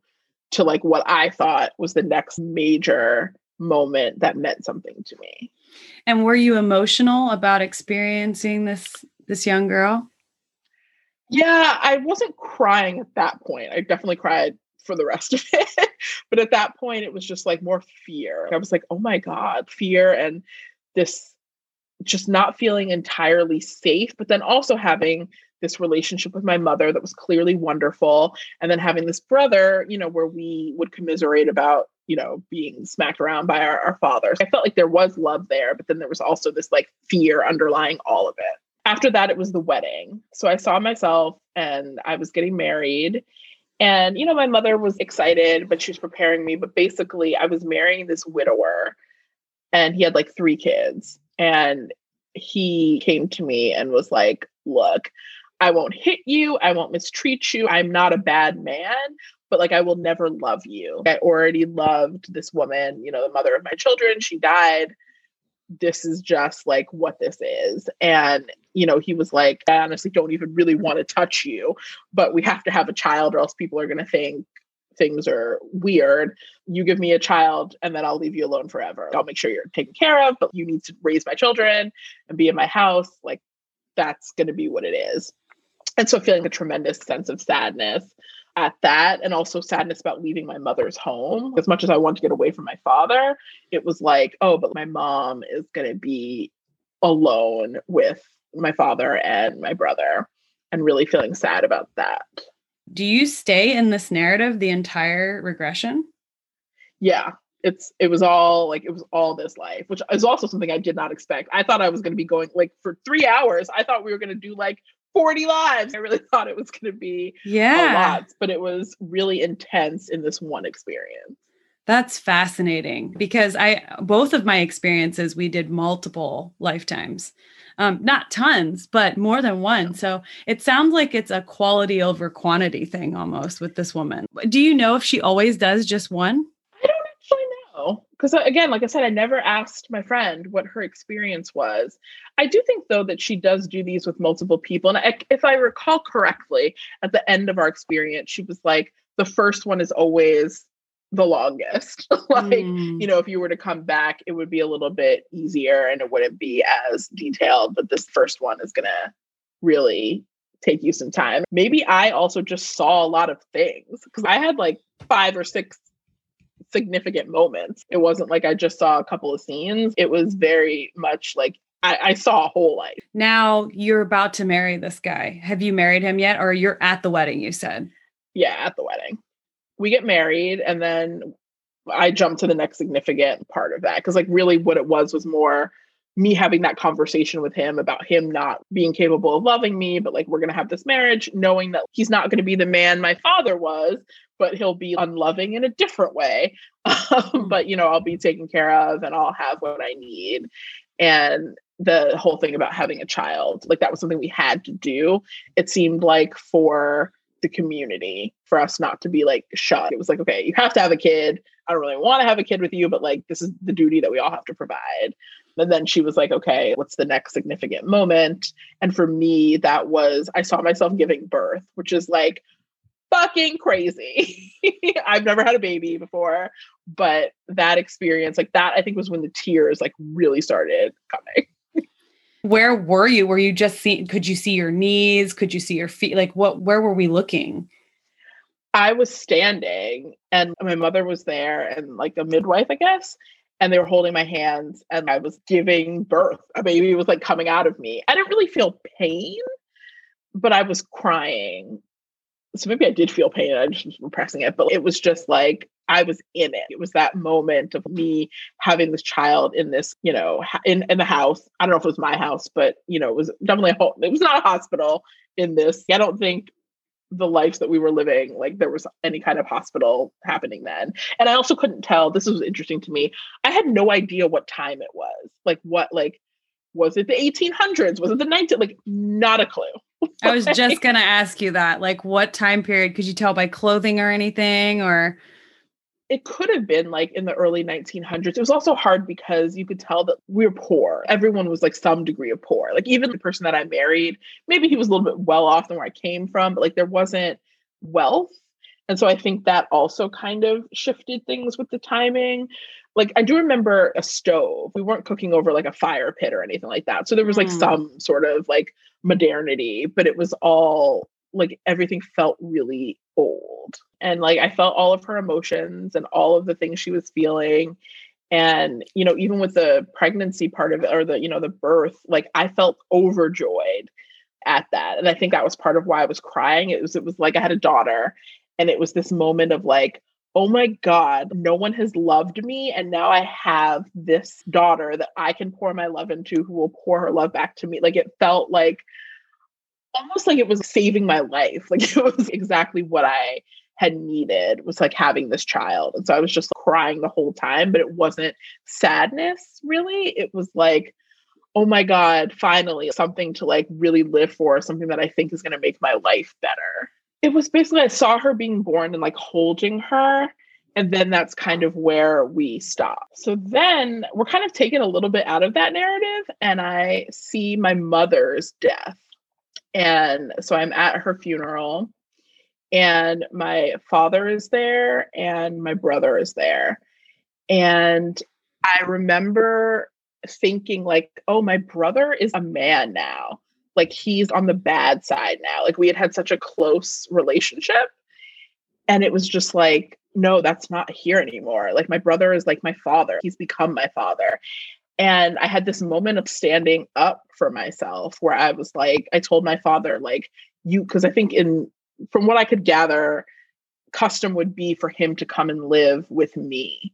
[SPEAKER 2] to like what I thought was the next major moment that meant something to me.
[SPEAKER 1] And were you emotional about experiencing this this young girl?
[SPEAKER 2] Yeah, I wasn't crying at that point. I definitely cried for the rest (laughs) of it. but at that point it was just like more fear. I was like, "Oh my god, fear and this just not feeling entirely safe, but then also having this relationship with my mother that was clearly wonderful. And then having this brother, you know, where we would commiserate about, you know, being smacked around by our, our father. I felt like there was love there, but then there was also this like fear underlying all of it. After that, it was the wedding. So I saw myself and I was getting married. And, you know, my mother was excited, but she was preparing me. But basically, I was marrying this widower and he had like three kids. And he came to me and was like, Look, I won't hit you. I won't mistreat you. I'm not a bad man, but like I will never love you. I already loved this woman, you know, the mother of my children. She died. This is just like what this is. And, you know, he was like, I honestly don't even really want to touch you, but we have to have a child or else people are going to think things are weird. You give me a child and then I'll leave you alone forever. I'll make sure you're taken care of, but you need to raise my children and be in my house. Like, that's going to be what it is. And so feeling a tremendous sense of sadness at that and also sadness about leaving my mother's home. As much as I want to get away from my father, it was like, oh, but my mom is going to be alone with my father and my brother and really feeling sad about that.
[SPEAKER 1] Do you stay in this narrative the entire regression?
[SPEAKER 2] Yeah, it's it was all like it was all this life which is also something i did not expect i thought i was going to be going like for three hours i thought we were going to do like 40 lives. I really (laughs) thought it was going to be yeah. a lot, but it was really intense in this one experience.
[SPEAKER 1] That's fascinating because I both of my experiences we did multiple lifetimes. Um, not tons, but more than one. So it sounds like it's a quality over quantity thing almost with this woman. Do you know if she always does just one?
[SPEAKER 2] Because again like i said i never asked my friend what her experience was. I do think though that she does do these with multiple people and I, if i recall correctly at the end of our experience she was like the first one is always the longest. (laughs) Like mm. you know if you were to come back it would be a little bit easier and it wouldn't be as detailed but this first one is gonna really take you some time. Maybe i also just saw a lot of things because i had like five or six significant moments. It wasn't like I just saw a couple of scenes. It was very much like I, I, saw a whole life.
[SPEAKER 1] Now you're about to marry this guy. Have you married him yet? Or you're at the wedding, you said?
[SPEAKER 2] Yeah, at the wedding. We get married and then I jump to the next significant part of that. Cause like really what it was was more me having that conversation with him about him not being capable of loving me, but like we're going to have this marriage, knowing that he's not going to be the man my father was, but he'll be unloving in a different way. (laughs) Um, but, you know, I'll be taken care of and I'll have what I need. And the whole thing about having a child, like that was something we had to do. It seemed like for the community for us not to be like shut. It was like, okay, you have to have a kid. I don't really want to have a kid with you, but like this is the duty that we all have to provide. And then she was like, okay, what's the next significant moment? And for me, that was I saw myself giving birth, which is like fucking crazy. (laughs) I've never had a baby before, but that experience, like that, I think was when the tears like really started coming.
[SPEAKER 1] Where were you? Were you just seeing, could you see your knees? Could you see your feet? Like what, where were we looking?
[SPEAKER 2] I was standing and my mother was there and like a midwife, I guess. And they were holding my hands and I was giving birth. A baby was like coming out of me. I didn't really feel pain, but I was crying so maybe I did feel pain. I just was repressing it, but it was just like I was in it. It was that moment of me having this child in this, you know, in in the house. I don't know if it was my house, but you know, it was definitely a whole. It was not a hospital in this. I don't think the lives that we were living like there was any kind of hospital happening then and i also couldn't tell this was interesting to me i had no idea what time it was like what like was it the 1800s was it the 19 like not a clue (laughs)
[SPEAKER 1] I was just going to ask you that. Like, what time period could you tell by clothing or anything? Or
[SPEAKER 2] it could have been like in the early 1900s. It was also hard because you could tell that we were poor. Everyone was like some degree of poor. Like, even the person that I married, maybe he was a little bit well off than where I came from, but like there wasn't wealth. And so I think that also kind of shifted things with the timing. Like I do remember a stove. We weren't cooking over like a fire pit or anything like that. So there was like mm. some sort of like modernity, but it was all like everything felt really old. And like I felt all of her emotions and all of the things she was feeling. and you know even with the pregnancy part of it or the you know the birth like i felt overjoyed at that and i think that was part of why i was crying it was it was like i had a daughter and it was this moment of like oh my god no one has loved me and now i have this daughter that i can pour my love into who will pour her love back to me like it felt like almost like it was saving my life (laughs) like it was exactly what i had needed was like having this child. And so I was just crying the whole time, but it wasn't sadness really. It was like, oh my God, finally something to like really live for, something that I think is going to make my life better. It was basically, I saw her being born and like holding her. And then that's kind of where we stop. So then we're kind of taken a little bit out of that narrative, and I see my mother's death. And so I'm at her funeral and my father is there and my brother is there and i remember thinking like oh my brother is a man now like he's on the bad side now. Like we had had such a close relationship and it was just like no that's not here anymore. Like my brother is like my father. He's become my father. And i had this moment of standing up for myself where i was like i told my father like you because i think in from what I could gather, custom would be for him to come and live with me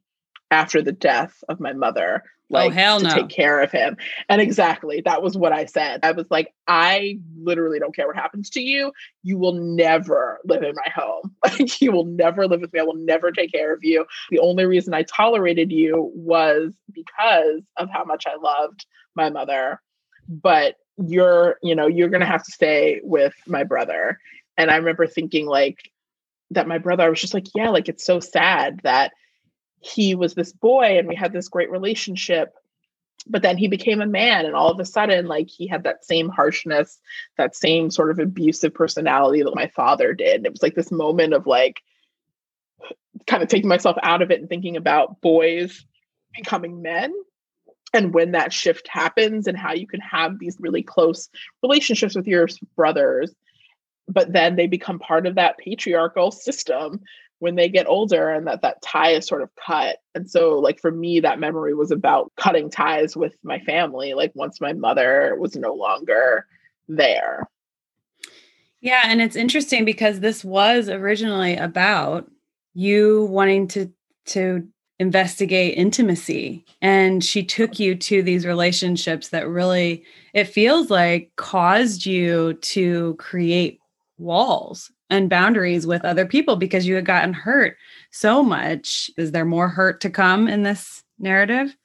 [SPEAKER 2] after the death of my mother
[SPEAKER 1] Oh, like oh, hell no.
[SPEAKER 2] to take care of him. And exactly that was what i said. I was like i literally don't care what happens to you. You will never live in my home. (laughs) Like you will never live with me. I will never take care of you. The only reason i tolerated you was because of how much i loved my mother. But you're you know you're gonna have to stay with my brother. And I remember thinking like that my brother, I was just like, yeah, like it's so sad that he was this boy and we had this great relationship but then he became a man and all of a sudden like he had that same harshness that same sort of abusive personality that my father did. It was like this moment of like kind of taking myself out of it and thinking about boys becoming men and when that shift happens and how you can have these really close relationships with your brothers. But then they become part of that patriarchal system when they get older and that that tie is sort of cut. And so like for me that memory was about cutting ties with my family like once my mother was no longer there.
[SPEAKER 1] Yeah and it's interesting because this was originally about you wanting to to investigate intimacy. And she took you to these relationships that really it feels like caused you to create walls and boundaries with other people because you had gotten hurt so much. Is there more hurt to come in this narrative?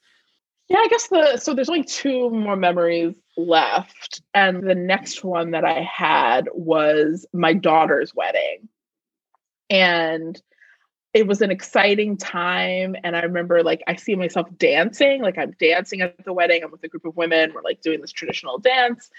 [SPEAKER 2] Yeah, I guess the so there's only two more memories left. And the next one that I had was my daughter's wedding. And it was an exciting time. And I remember like I see myself dancing, like I'm dancing at the wedding. I'm with a group of women. We're like doing this traditional dance.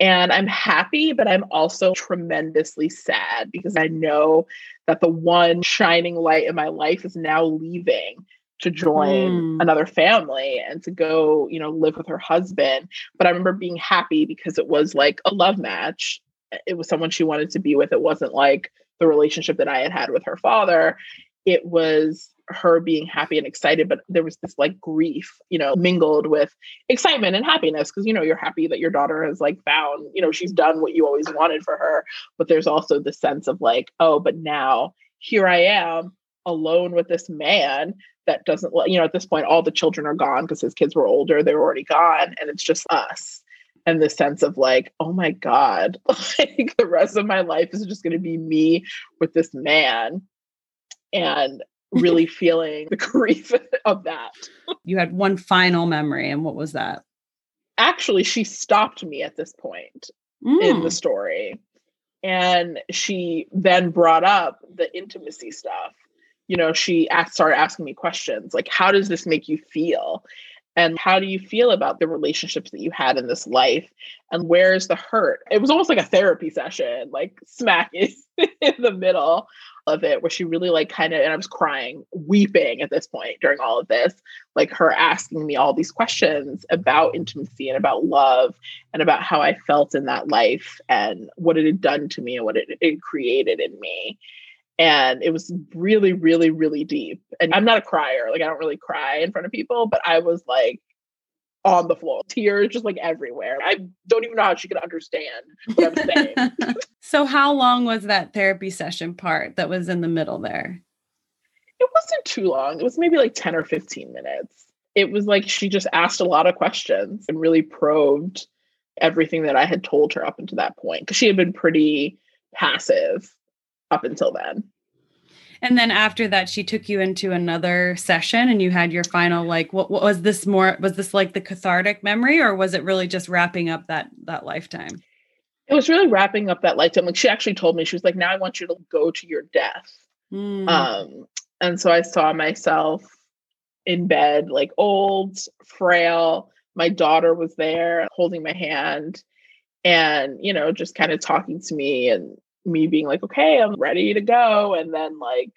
[SPEAKER 2] And I'm happy, but I'm also tremendously sad because I know that the one shining light in my life is now leaving to join mm. another family and to go, you know, live with her husband. But I remember being happy because it was like a love match. It was someone she wanted to be with. It wasn't like the relationship that I had had with her father. It was her being happy and excited, but there was this like grief, you know, mingled with excitement and happiness because, you know, you're happy that your daughter has like found, you know, she's done what you always wanted for her. But there's also the sense of like, oh, but now here I am alone with this man that doesn't, you know, at this point, all the children are gone because his kids were older, they were already gone, and it's just us. And the sense of like, oh my God, (laughs) like the rest of my life is just going to be me with this man. And really (laughs) feeling the grief (laughs) of that.
[SPEAKER 1] You had one final memory, and what was that?
[SPEAKER 2] Actually, she stopped me at this point mm. in the mm. story. And she then brought up the intimacy stuff. You know, she asked, started asking me questions like, how does this make you feel? And how do you feel about the relationships that you had in this life? And where's the hurt? It was almost like a therapy session, like smack (laughs) in the middle of it where she really like kind of and I was crying, weeping at this point during all of this, like her asking me all these questions about intimacy and about love and about how I felt in that life and what it had done to me and what it, it created in me. and it was really really really deep and i'm not a crier like i don't really cry in front of people but i was like on the floor. Tears just like everywhere. I don't even know how she could understand what i'm saying. (laughs)
[SPEAKER 1] So how long was that therapy session part that was in the middle there?
[SPEAKER 2] It wasn't too long. It was maybe like 10 or 15 minutes. It was like she just asked a lot of questions and really probed everything that i had told her up until that point because she had been pretty passive up until then.
[SPEAKER 1] And then after that, she took you into another session and you had your final, like, what, what was this more, was this like the cathartic memory or was it really just wrapping up that, that lifetime?
[SPEAKER 2] It was really wrapping up that lifetime. Like she actually told me, she was like, now I want you to go to your death. Mm. Um, and so I saw myself in bed, like old, frail. My daughter was there holding my hand and, you know, just kind of talking to me and me being like, okay, I'm ready to go. And then like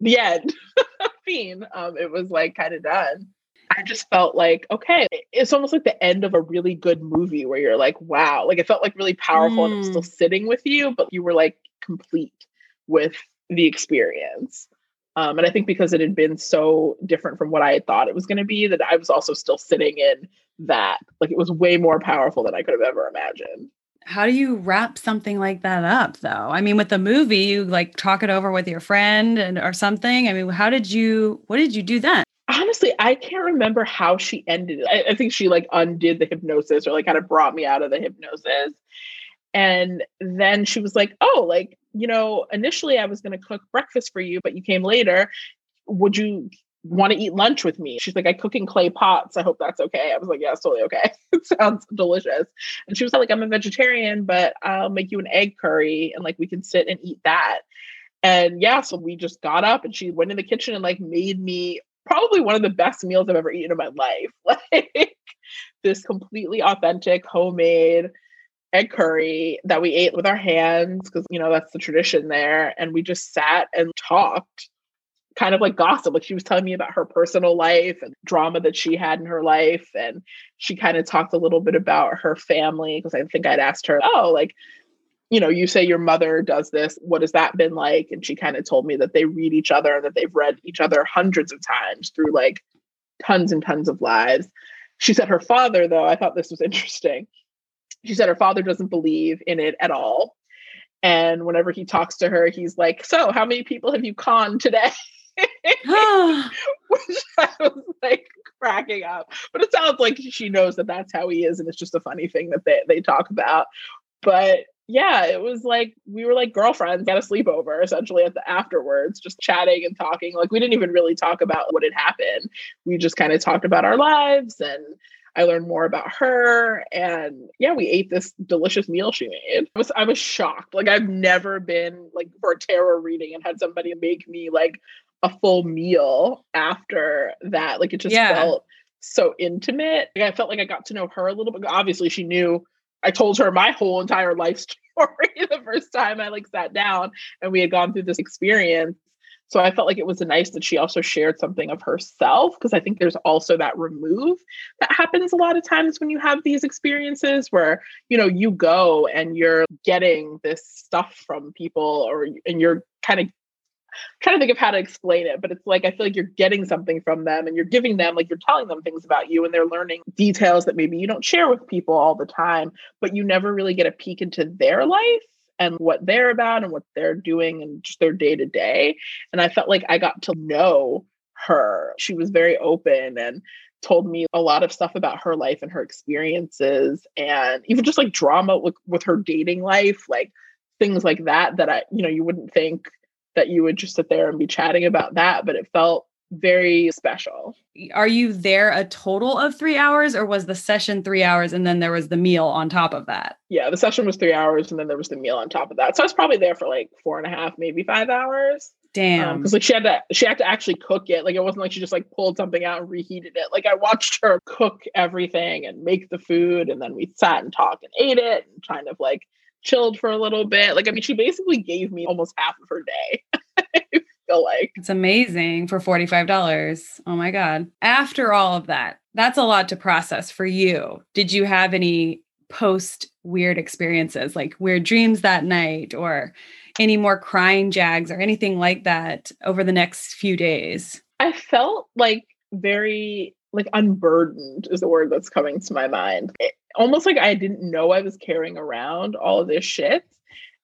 [SPEAKER 2] the end, (laughs) fiend, um, it was like kind of done. I just felt like, okay, it's almost like the end of a really good movie where you're like, wow, like it felt like really powerful mm. and it was still mm. sitting with you, but you were like complete with the experience. Um, and I think because it had been so different from what I had thought it was going to be, that I was also still sitting in that. Like it was way more powerful than I could have ever imagined
[SPEAKER 1] how do you wrap something like that up though? I mean with the movie you like talk it over with your friend and or something. I mean how did you what did you do then?
[SPEAKER 2] Honestly i can't remember how she ended it. I, I, think she like undid the hypnosis or like kind of brought me out of the hypnosis. And then she was like oh like you know initially i was going to cook breakfast for you but you came later. Would you want to eat lunch with me. She's like, I cook in clay pots. I hope that's okay. I was like, yeah, it's totally okay. (laughs) it sounds delicious. And she was like, I'm a vegetarian, but I'll make you an egg curry and like we can sit and eat that. And yeah, so we just got up and she went in the kitchen and like made me probably one of the best meals I've ever eaten in my life. (laughs) Like this completely authentic homemade egg curry that we ate with our hands because you know that's the tradition there and we just sat and talked kind of like gossip. Like she was telling me about her personal life and drama that she had in her life. And she kind of talked a little bit about her family because I think I'd asked her, oh, like, you know, you say your mother does this. What has that been like? And she kind of told me that they read each other and that they've read each other hundreds of times through like tons and tons of lives. She said her father, though, I thought this was interesting. She said her father doesn't believe in it at all. And whenever he talks to her, he's like, So, how many people have you conned today? (laughs) (sighs) (laughs) which I was like cracking up. But it sounds like she knows that that's how he is, and it's just a funny thing that they they talk about. But yeah, it was like we were like girlfriends at a sleepover essentially at the afterwards, just chatting and talking. Like we didn't even really talk about what had happened. We just kind of talked about our lives and I learned more about her and yeah, we ate this delicious meal she made. I was I was shocked. Like I've never been like for a tarot reading and had somebody make me like a full meal after that. Like it just yeah. felt so intimate. Like I felt like I got to know her a little bit. Obviously, she knew I told her my whole entire life (laughs) story the first time I like sat down and we had gone through this experience. So I felt like it was nice that she also shared something of herself because I think there's also that remove that happens a lot of times when you have these experiences where you know you go and you're getting this stuff from people or and you're kind of trying to think of how to explain it, but it's like I feel like you're getting something from them and you're giving them, like you're telling them things about you and they're learning details that maybe you don't share with people all the time, but you never really get a peek into their life and what they're about and what they're doing and just their day to day. And I felt like I got to know her. She was very open and told me a lot of stuff about her life and her experiences and even just like drama with, with her dating life, like things like that that I, you know, you wouldn't think that you would just sit there and be chatting about that, but it felt very special.
[SPEAKER 1] Are you there a total of three hours or was the session three hours and then there was the meal on top of that?
[SPEAKER 2] Yeah, the session was three hours and then there was the meal on top of that. So I was probably there for like four and a half, maybe five hours.
[SPEAKER 1] Damn.
[SPEAKER 2] Because um, like she had to she had to actually cook it. Like it wasn't like she just like pulled something out and reheated it. Like I watched her cook everything and make the food and then we sat and talked and ate it and kind of like chilled for a little bit. Like, I mean, she basically gave me almost half of her day. (laughs) I feel like
[SPEAKER 1] it's amazing for $45. Oh my God. After all of that, that's a lot to process for you. Did you have any post weird experiences, like weird dreams that night, or any more crying jags or anything like that over the next few days?
[SPEAKER 2] I felt like very like unburdened is the word that's coming to my mind. It, almost like I didn't know I was carrying around all of this shit.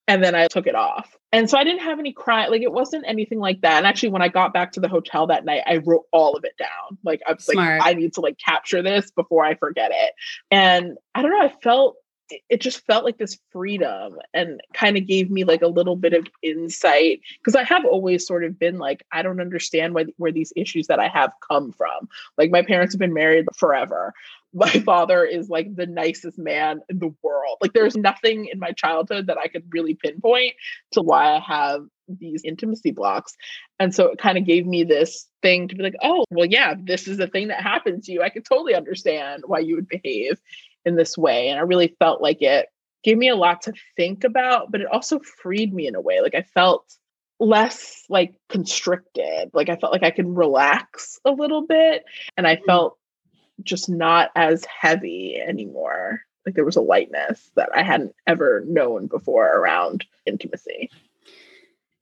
[SPEAKER 2] And then I took it off. And so I didn't have any cry. Like it wasn't anything like that. And actually, when I got back to the hotel that night, I wrote all of it down. Like I was Smart. like, I need to like capture this before I forget it. And I don't know, I felt it just felt like this freedom and kind of gave me like a little bit of insight because I have always sort of been like I don't understand why, where these issues that I have come from. Like my parents have been married forever. My (laughs) father is like the nicest man in the world. Like there's nothing in my childhood that I could really pinpoint to why I have these intimacy blocks. And so it kind of gave me this thing to be like, oh, well, yeah, this is a thing that happens to you. I could totally understand why you would behave in this way. And I really felt like it gave me a lot to think about, but it also freed me in a way. Like I felt less like constricted. Like I felt like I could relax a little bit and I mm. felt just not as heavy anymore. Like there was a lightness that I hadn't ever known before around intimacy.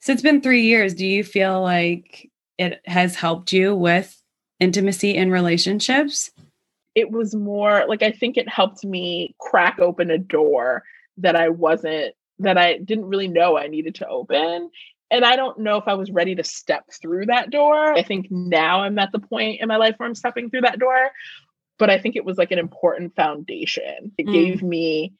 [SPEAKER 1] So it's been three years. Do you feel like it has helped you with intimacy in relationships?
[SPEAKER 2] It was more like I think it helped me crack open a door that I wasn't that I didn't really know I needed to open. And I don't know if I was ready to step through that door. I think now I'm at the point in my life where I'm stepping through that door. But I think it was like an important foundation. It mm. gave me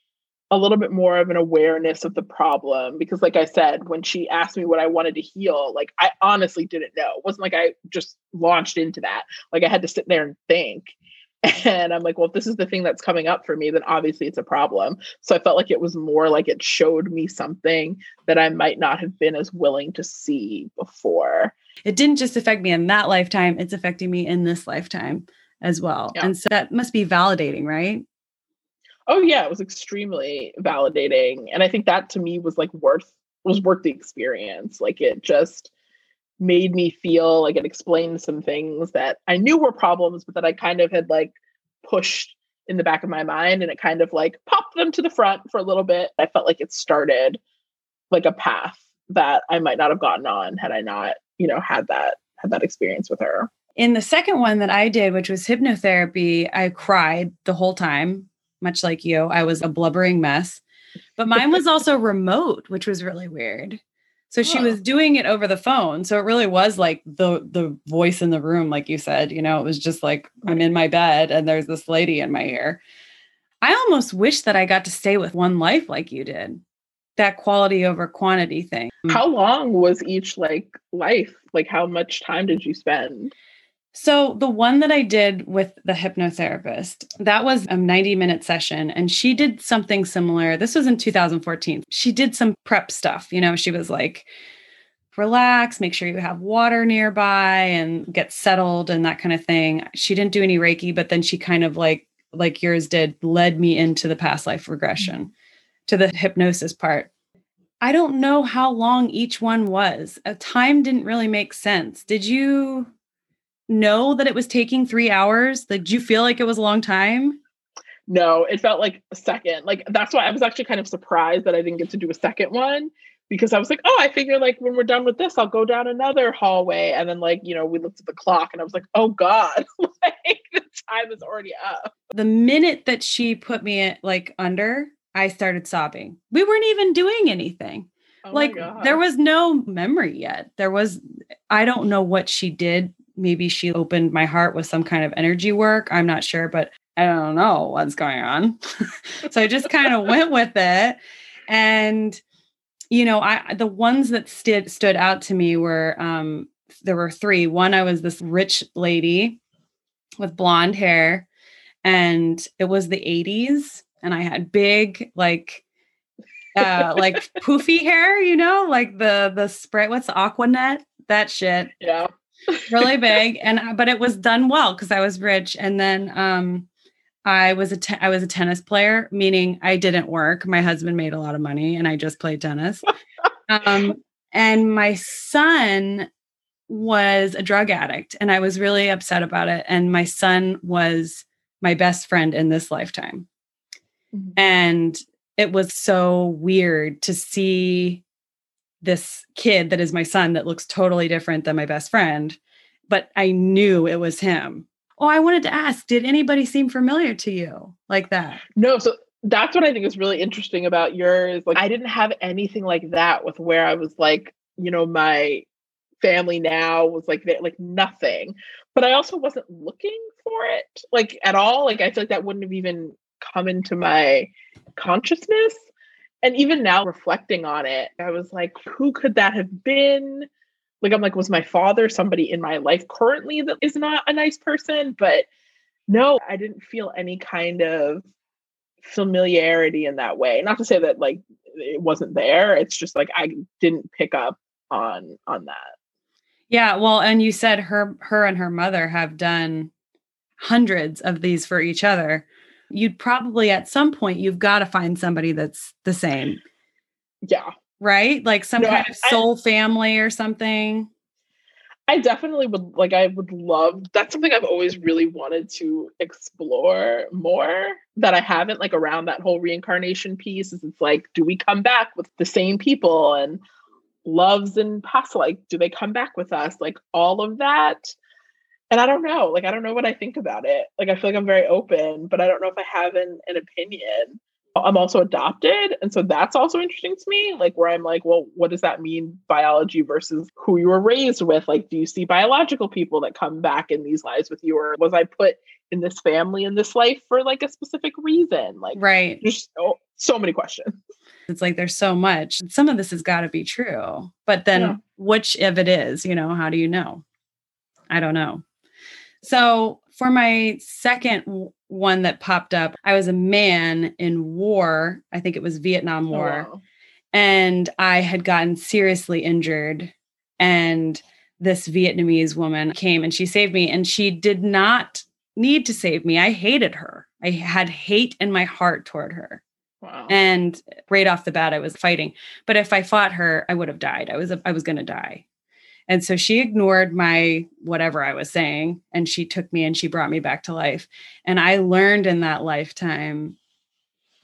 [SPEAKER 2] a little bit more of an awareness of the problem because like i said when she asked me what i wanted to heal like i honestly didn't know it wasn't like i just launched into that like i had to sit there and think (laughs) and I'm like, well, if this is the thing that's coming up for me, then obviously it's a problem. So I felt like it was more like it showed me something that I might not have been as willing to see before.
[SPEAKER 1] It didn't just affect me in that lifetime, it's affecting me in this lifetime as well. Yeah. And so that must be validating, right?
[SPEAKER 2] Oh yeah, it was extremely validating. And I think that to me was like worth was worth the experience. Like it just made me feel like it explained some things that I knew were problems, but that I kind of had like pushed in the back of my mind and it kind of like popped them to the front for a little bit. I felt like it started like a path that I might not have gotten on had I not, you know, had that had that experience with her.
[SPEAKER 1] In the second one that I did, which was hypnotherapy, I cried the whole time, much like you. I was a blubbering mess. But mine was also remote, which was really weird. So she was oh. doing it over the phone. So it really was like the the voice in the room, like you said. You know, it was just like I'm in my bed and there's this lady in my ear. I almost wish that I got to stay with one life like you did. That quality over quantity thing.
[SPEAKER 2] How long was each like life? Like how much time did you spend?
[SPEAKER 1] So the one that I did with the hypnotherapist, that was a 90 minute session and she did something similar. This was in 2014. She did some prep stuff, you know, she was like relax, make sure you have water nearby and get settled and that kind of thing. She didn't do any reiki, but then she kind of like like yours did led me into the past life regression to the hypnosis part. I don't know how long each one was. A time didn't really make sense. Did you know that it was taking three hours? Like, did you feel like it was a long time?
[SPEAKER 2] No, it felt like a second. Like that's why I was actually kind of surprised that I didn't get to do a second one because I was like, oh, I figure like when we're done with this, I'll go down another hallway. And then like, you know, we looked at the clock and I was like, oh God, (laughs) like the time is already up.
[SPEAKER 1] The minute that she put me like under, I started sobbing. We weren't even doing anything. Oh like there was no memory yet. There was I don't know what she did maybe she opened my heart with some kind of energy work. I'm not sure, but I don't know what's going on. (laughs) so I just kind of (laughs) went with it. And, you know, I the ones that stood stood out to me were um there were three. One, I was this rich lady with blonde hair, and it was the 80s, and I had big, like uh like (laughs) poofy hair, you know, like the the spray, what's the Aquanet? That shit.
[SPEAKER 2] Yeah
[SPEAKER 1] really (laughs) big. And uh, but it was done well because i was rich. And then um i was a te- I was a tennis player meaning i didn't work. My husband made a lot of money and i just played tennis. Um and my son was a drug addict and i was really upset about it. And my son was my best friend in this lifetime. Mm-hmm. And it was so weird to see this kid that is my son that looks totally different than my best friend, but I knew it was him. Oh, I wanted to ask, did anybody seem familiar to you like that?
[SPEAKER 2] No, so that's what I think is really interesting about yours. Like I didn't have anything like that with where I was like, you know, my family now was like like nothing. But I also wasn't looking for it like at all. Like I feel like that wouldn't have even come into my consciousness. And even now reflecting on it, I was like, who could that have been? Like I'm like, was my father somebody in my life currently that is not a nice person? But no, I didn't feel any kind of familiarity in that way. Not to say that like it wasn't there. It's just like I didn't pick up on on that.
[SPEAKER 1] Yeah, well, and you said her her and her mother have done hundreds of these for each other. You'd probably at some point you've got to find somebody that's the same.
[SPEAKER 2] Yeah.
[SPEAKER 1] Right? Like some no, kind of soul I, family or something.
[SPEAKER 2] I definitely would like I would love that's something I've always really wanted to explore more that I haven't like around that whole reincarnation piece is it's like do we come back with the same people and loves and past like do they come back with us like all of that and I don't know like I don't know what I think about it like I feel like I'm very open but I don't know if I have an, an opinion I'm also adopted. And so that's also interesting to me. Like, where I'm like, well, what does that mean, biology versus who you were raised with? Like, do you see biological people that come back in these lives with you? Or was I put in this family in this life for like a specific reason? Like,
[SPEAKER 1] right.
[SPEAKER 2] There's so, so many questions.
[SPEAKER 1] It's like there's so much. Some of this has got to be true. But then yeah. which of it is, you know, how do you know? I don't know. So for my second one that popped up, I was a man in war. I think it was Vietnam oh, War. Oh, wow. And I had gotten seriously injured. And this Vietnamese woman came and she saved me. And she did not need to save me. I hated her. I had hate in my heart toward her. Wow. And right off the bat, I was fighting. But if I fought her, I would have died. I was I was going to die. And so she ignored my whatever I was saying and she took me and she brought me back to life. And I learned in that lifetime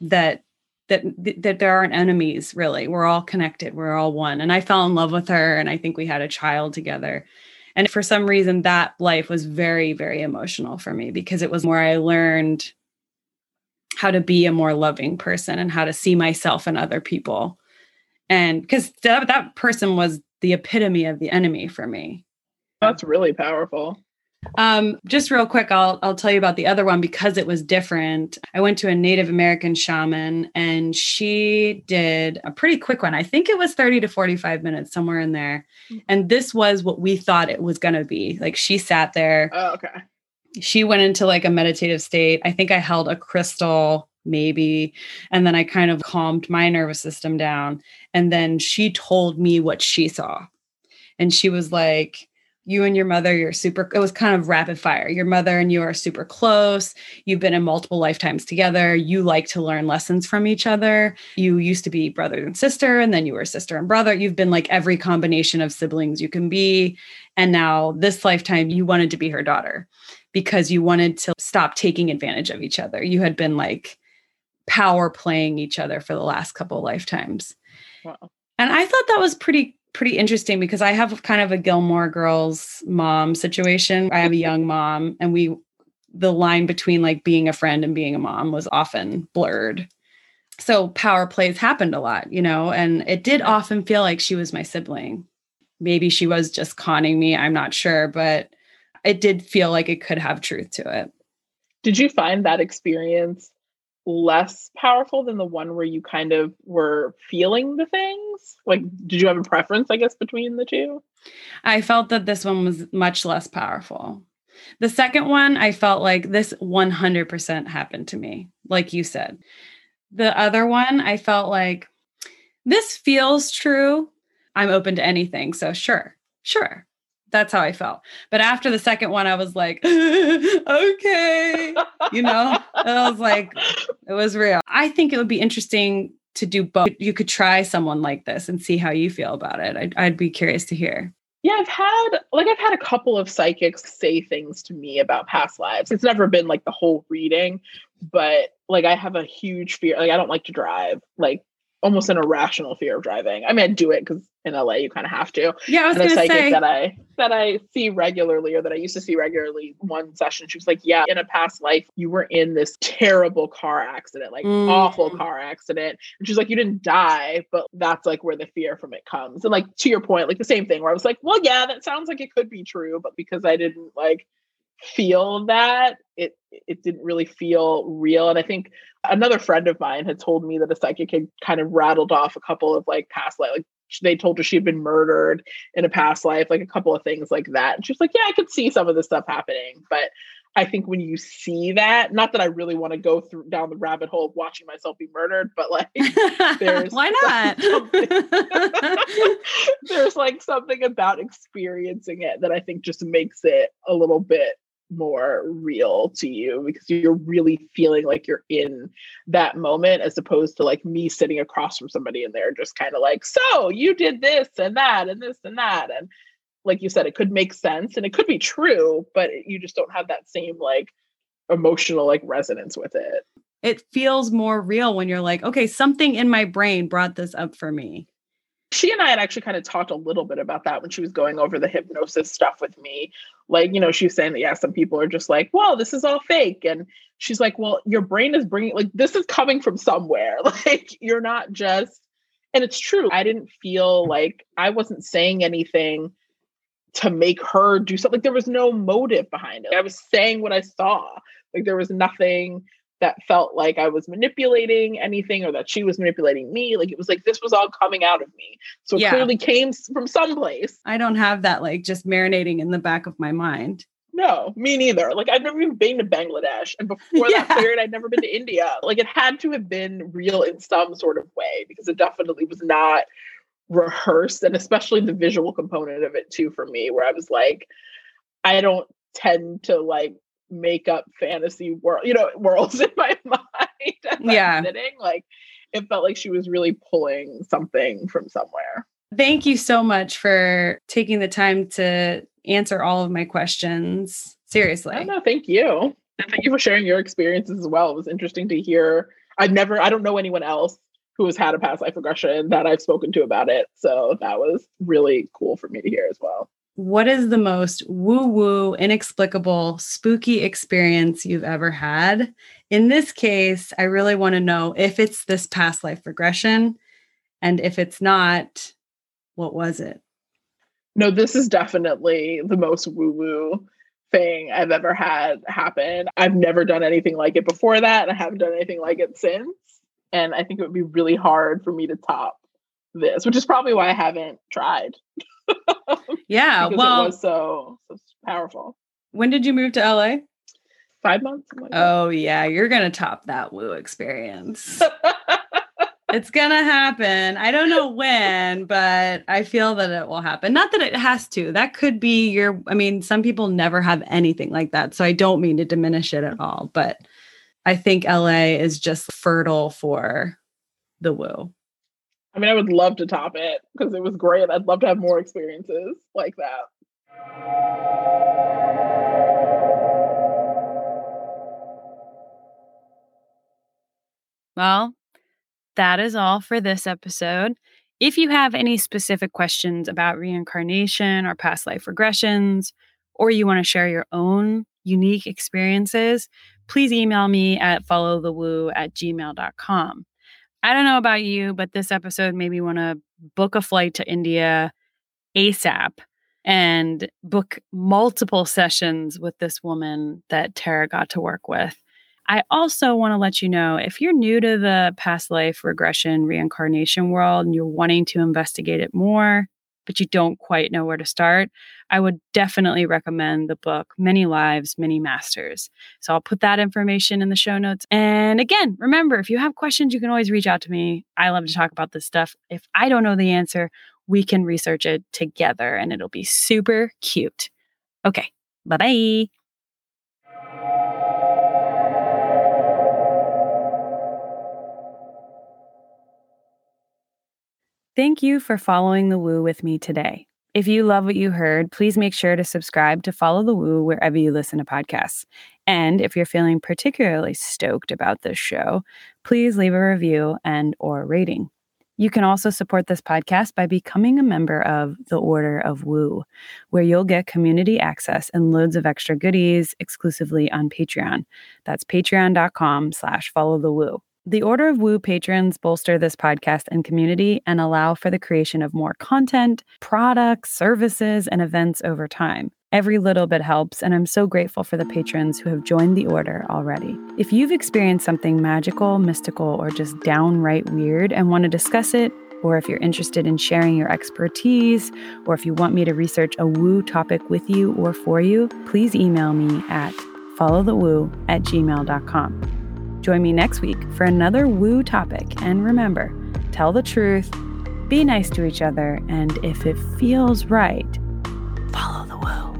[SPEAKER 1] that that that there aren't enemies really. We're all connected. We're all one. And I fell in love with her and I think we had a child together. And for some reason that life was very very emotional for me because it was where I learned how to be a more loving person and how to see myself and other people and because that, that person was the epitome of the enemy for me.
[SPEAKER 2] That's really powerful.
[SPEAKER 1] Um, just real quick, I'll I'll tell you about the other one because it was different. I went to a Native American shaman and she did a pretty quick one. I think it was 30 to 45 minutes, somewhere in there. Mm. And this was what we thought it was gonna be. Like she sat there.
[SPEAKER 2] Oh, okay.
[SPEAKER 1] She went into like a meditative state. I think I held a crystal maybe. And then I kind of calmed my nervous system down. And then she told me what she saw. And she was like, you and your mother, you're super, it was kind of rapid fire. Your mother and you are super close. You've been in multiple lifetimes together. You like to learn lessons from each other. You used to be brother and sister, and then you were sister and brother. You've been like every combination of siblings you can be. And now this lifetime, you wanted to be her daughter because you wanted to stop taking advantage of each other. You had been like, power playing each other for the last couple lifetimes. Wow. And I thought that was pretty pretty interesting because I have kind of a Gilmore Girls mom situation. I have a young mom and we the line between like being a friend and being a mom was often blurred. So power plays happened a lot, you know, and it did often feel like she was my sibling. Maybe she was just conning me, I'm not sure, but it did feel like it could have truth to it.
[SPEAKER 2] Did you find that experience less powerful than the one where you kind of were feeling the things? Like, did you have a preference, I guess, between the two?
[SPEAKER 1] I felt that this one was much less powerful. The second one, I felt like this 100% happened to me, like you said. The other one, I felt like this feels true. I'm open to anything. So, sure, sure that's how I felt. But after the second one, I was like, (laughs) okay, you know, I was like, it was real. I think it would be interesting to do both. You could try someone like this and see how you feel about it. I'd, I'd be curious to hear.
[SPEAKER 2] Yeah, I've had like I've had a couple of psychics say things to me about past lives. It's never been like the whole reading, but like I have a huge fear. Like I don't like to drive. Like almost an irrational fear of driving. I mean, I do it because in LA you kind of have to.
[SPEAKER 1] Yeah, I was
[SPEAKER 2] and a psychic
[SPEAKER 1] say.
[SPEAKER 2] that I that I see regularly or that I used to see regularly. One session, she was like, "Yeah, in a past life, you were in this terrible car accident, like
[SPEAKER 1] Mm.
[SPEAKER 2] awful car accident." And she's like, "You didn't die, but that's like where the fear from it comes." And like to your point, like the same thing where I was like, "Well, yeah, that sounds like it could be true, but because I didn't like feel that, it it didn't really feel real." And I think another friend of mine had told me that a psychic had kind of rattled off a couple of like past life, like they told her she had been murdered in a past life, like a couple of things like that. And she was like, Yeah, I could see some of this stuff happening. But I think when you see that, not that I really want to go through down the rabbit hole of watching myself be murdered, but like (laughs) there's
[SPEAKER 1] Why (laughs) not? (laughs)
[SPEAKER 2] there's like something about experiencing it that I think just makes it a little bit more real to you because you're really feeling like you're in that moment as opposed to like me sitting across from somebody and they're just kind of like so you did this and that and this and that and like you said it could make sense and it could be true but you just don't have that same like emotional like resonance with it
[SPEAKER 1] it feels more real when you're like, okay, something in my brain brought this up for me.
[SPEAKER 2] She and I had actually kind of talked a little bit about that when she was going over the hypnosis stuff with me. Like, you know, she was saying that, yeah, some people are just like, well, this is all fake. And she's like, well, your brain is bringing, like, this is coming from somewhere. (laughs) Like, you're not just, and it's true. I didn't feel like I wasn't saying anything to make her do something. Like, there was no motive behind it. I was saying what I saw. Like, there was nothing that felt like I was manipulating anything or that she was manipulating me. Like it was like this was all coming out of me. So it
[SPEAKER 1] Yeah.
[SPEAKER 2] clearly came from someplace.
[SPEAKER 1] I don't have that like just marinating in the back of my mind.
[SPEAKER 2] No, me neither. Like I've never even been to Bangladesh. And before (laughs)
[SPEAKER 1] Yeah.
[SPEAKER 2] that period, I'd never been to India. Like it had to have been real in some sort of way because it definitely was not rehearsed. And especially the visual component of it too for me, where I was like, I don't tend to like make up fantasy world, you know, worlds (laughs) in my mind. (laughs)
[SPEAKER 1] Yeah.
[SPEAKER 2] sitting. Like it felt like she was really pulling something from somewhere.
[SPEAKER 1] Thank you so much for taking the time to answer all of my questions. Seriously.
[SPEAKER 2] I. Thank you. And thank you for sharing your experiences as well. It was interesting to hear. I've never, I don't know anyone else who has had a past life regression that I've spoken to about it. So that was really cool for me to hear as well.
[SPEAKER 1] What is the most woo woo, inexplicable, spooky experience you've ever had? In this case, I really want to know if it's this past life regression. And if it's not, what was it?
[SPEAKER 2] No, this is definitely the most woo woo thing I've ever had happen. I've never done anything like it before that. And I haven't done anything like it since. And I think it would be really hard for me to top this, which is probably why I haven't tried. (laughs) (laughs)
[SPEAKER 1] Yeah. well,
[SPEAKER 2] it was so, so powerful.
[SPEAKER 1] when did you move to LA?
[SPEAKER 2] Five months. like.
[SPEAKER 1] Oh, yeah. You're going to top that woo experience. (laughs) it's going to happen. I don't know when, but I feel that it will happen. Not that it has to. That could be your, I mean, some people never have anything like that. So I don't mean to diminish it at all, but I think LA is just fertile for the woo.
[SPEAKER 2] I mean, I would love to top it because it was great. I'd love to have more experiences like that.
[SPEAKER 1] Well, that is all for this episode. If you have any specific questions about reincarnation or past life regressions, or you want to share your own unique experiences, please email me at followthewoo at gmail.com. I don't know about you, but this episode made me want to book a flight to India ASAP and book multiple sessions with this woman that Tara got to work with. I also want to let you know if you're new to the past life regression reincarnation world and you're wanting to investigate it more, but you don't quite know where to start, I would definitely recommend the book Many Lives, Many Masters. So I'll put that information in the show notes. And again, remember, if you have questions, you can always reach out to me. I love to talk about this stuff. If I don't know the answer, we can research it together and it'll be super cute. Okay, bye bye. Thank you for following the woo with me today. If you love what you heard, please make sure to subscribe to Follow the Woo wherever you listen to podcasts. And if you're feeling particularly stoked about this show, please leave a review and or rating. You can also support this podcast by becoming a member of the Order of Woo, where you'll get community access and loads of extra goodies exclusively on Patreon. That's patreon.com slash follow the woo. The Order of Woo patrons bolster this podcast and community and allow for the creation of more content, products, services, and events over time. Every little bit helps, and I'm so grateful for the patrons who have joined the order already. If you've experienced something magical, mystical, or just downright weird and want to discuss it, or if you're interested in sharing your expertise, or if you want me to research a woo topic with you or for you, please email me at followthewoo at gmail.com. Join me next week for another woo topic. And remember, tell the truth, be nice to each other, and if it feels right, follow the woo.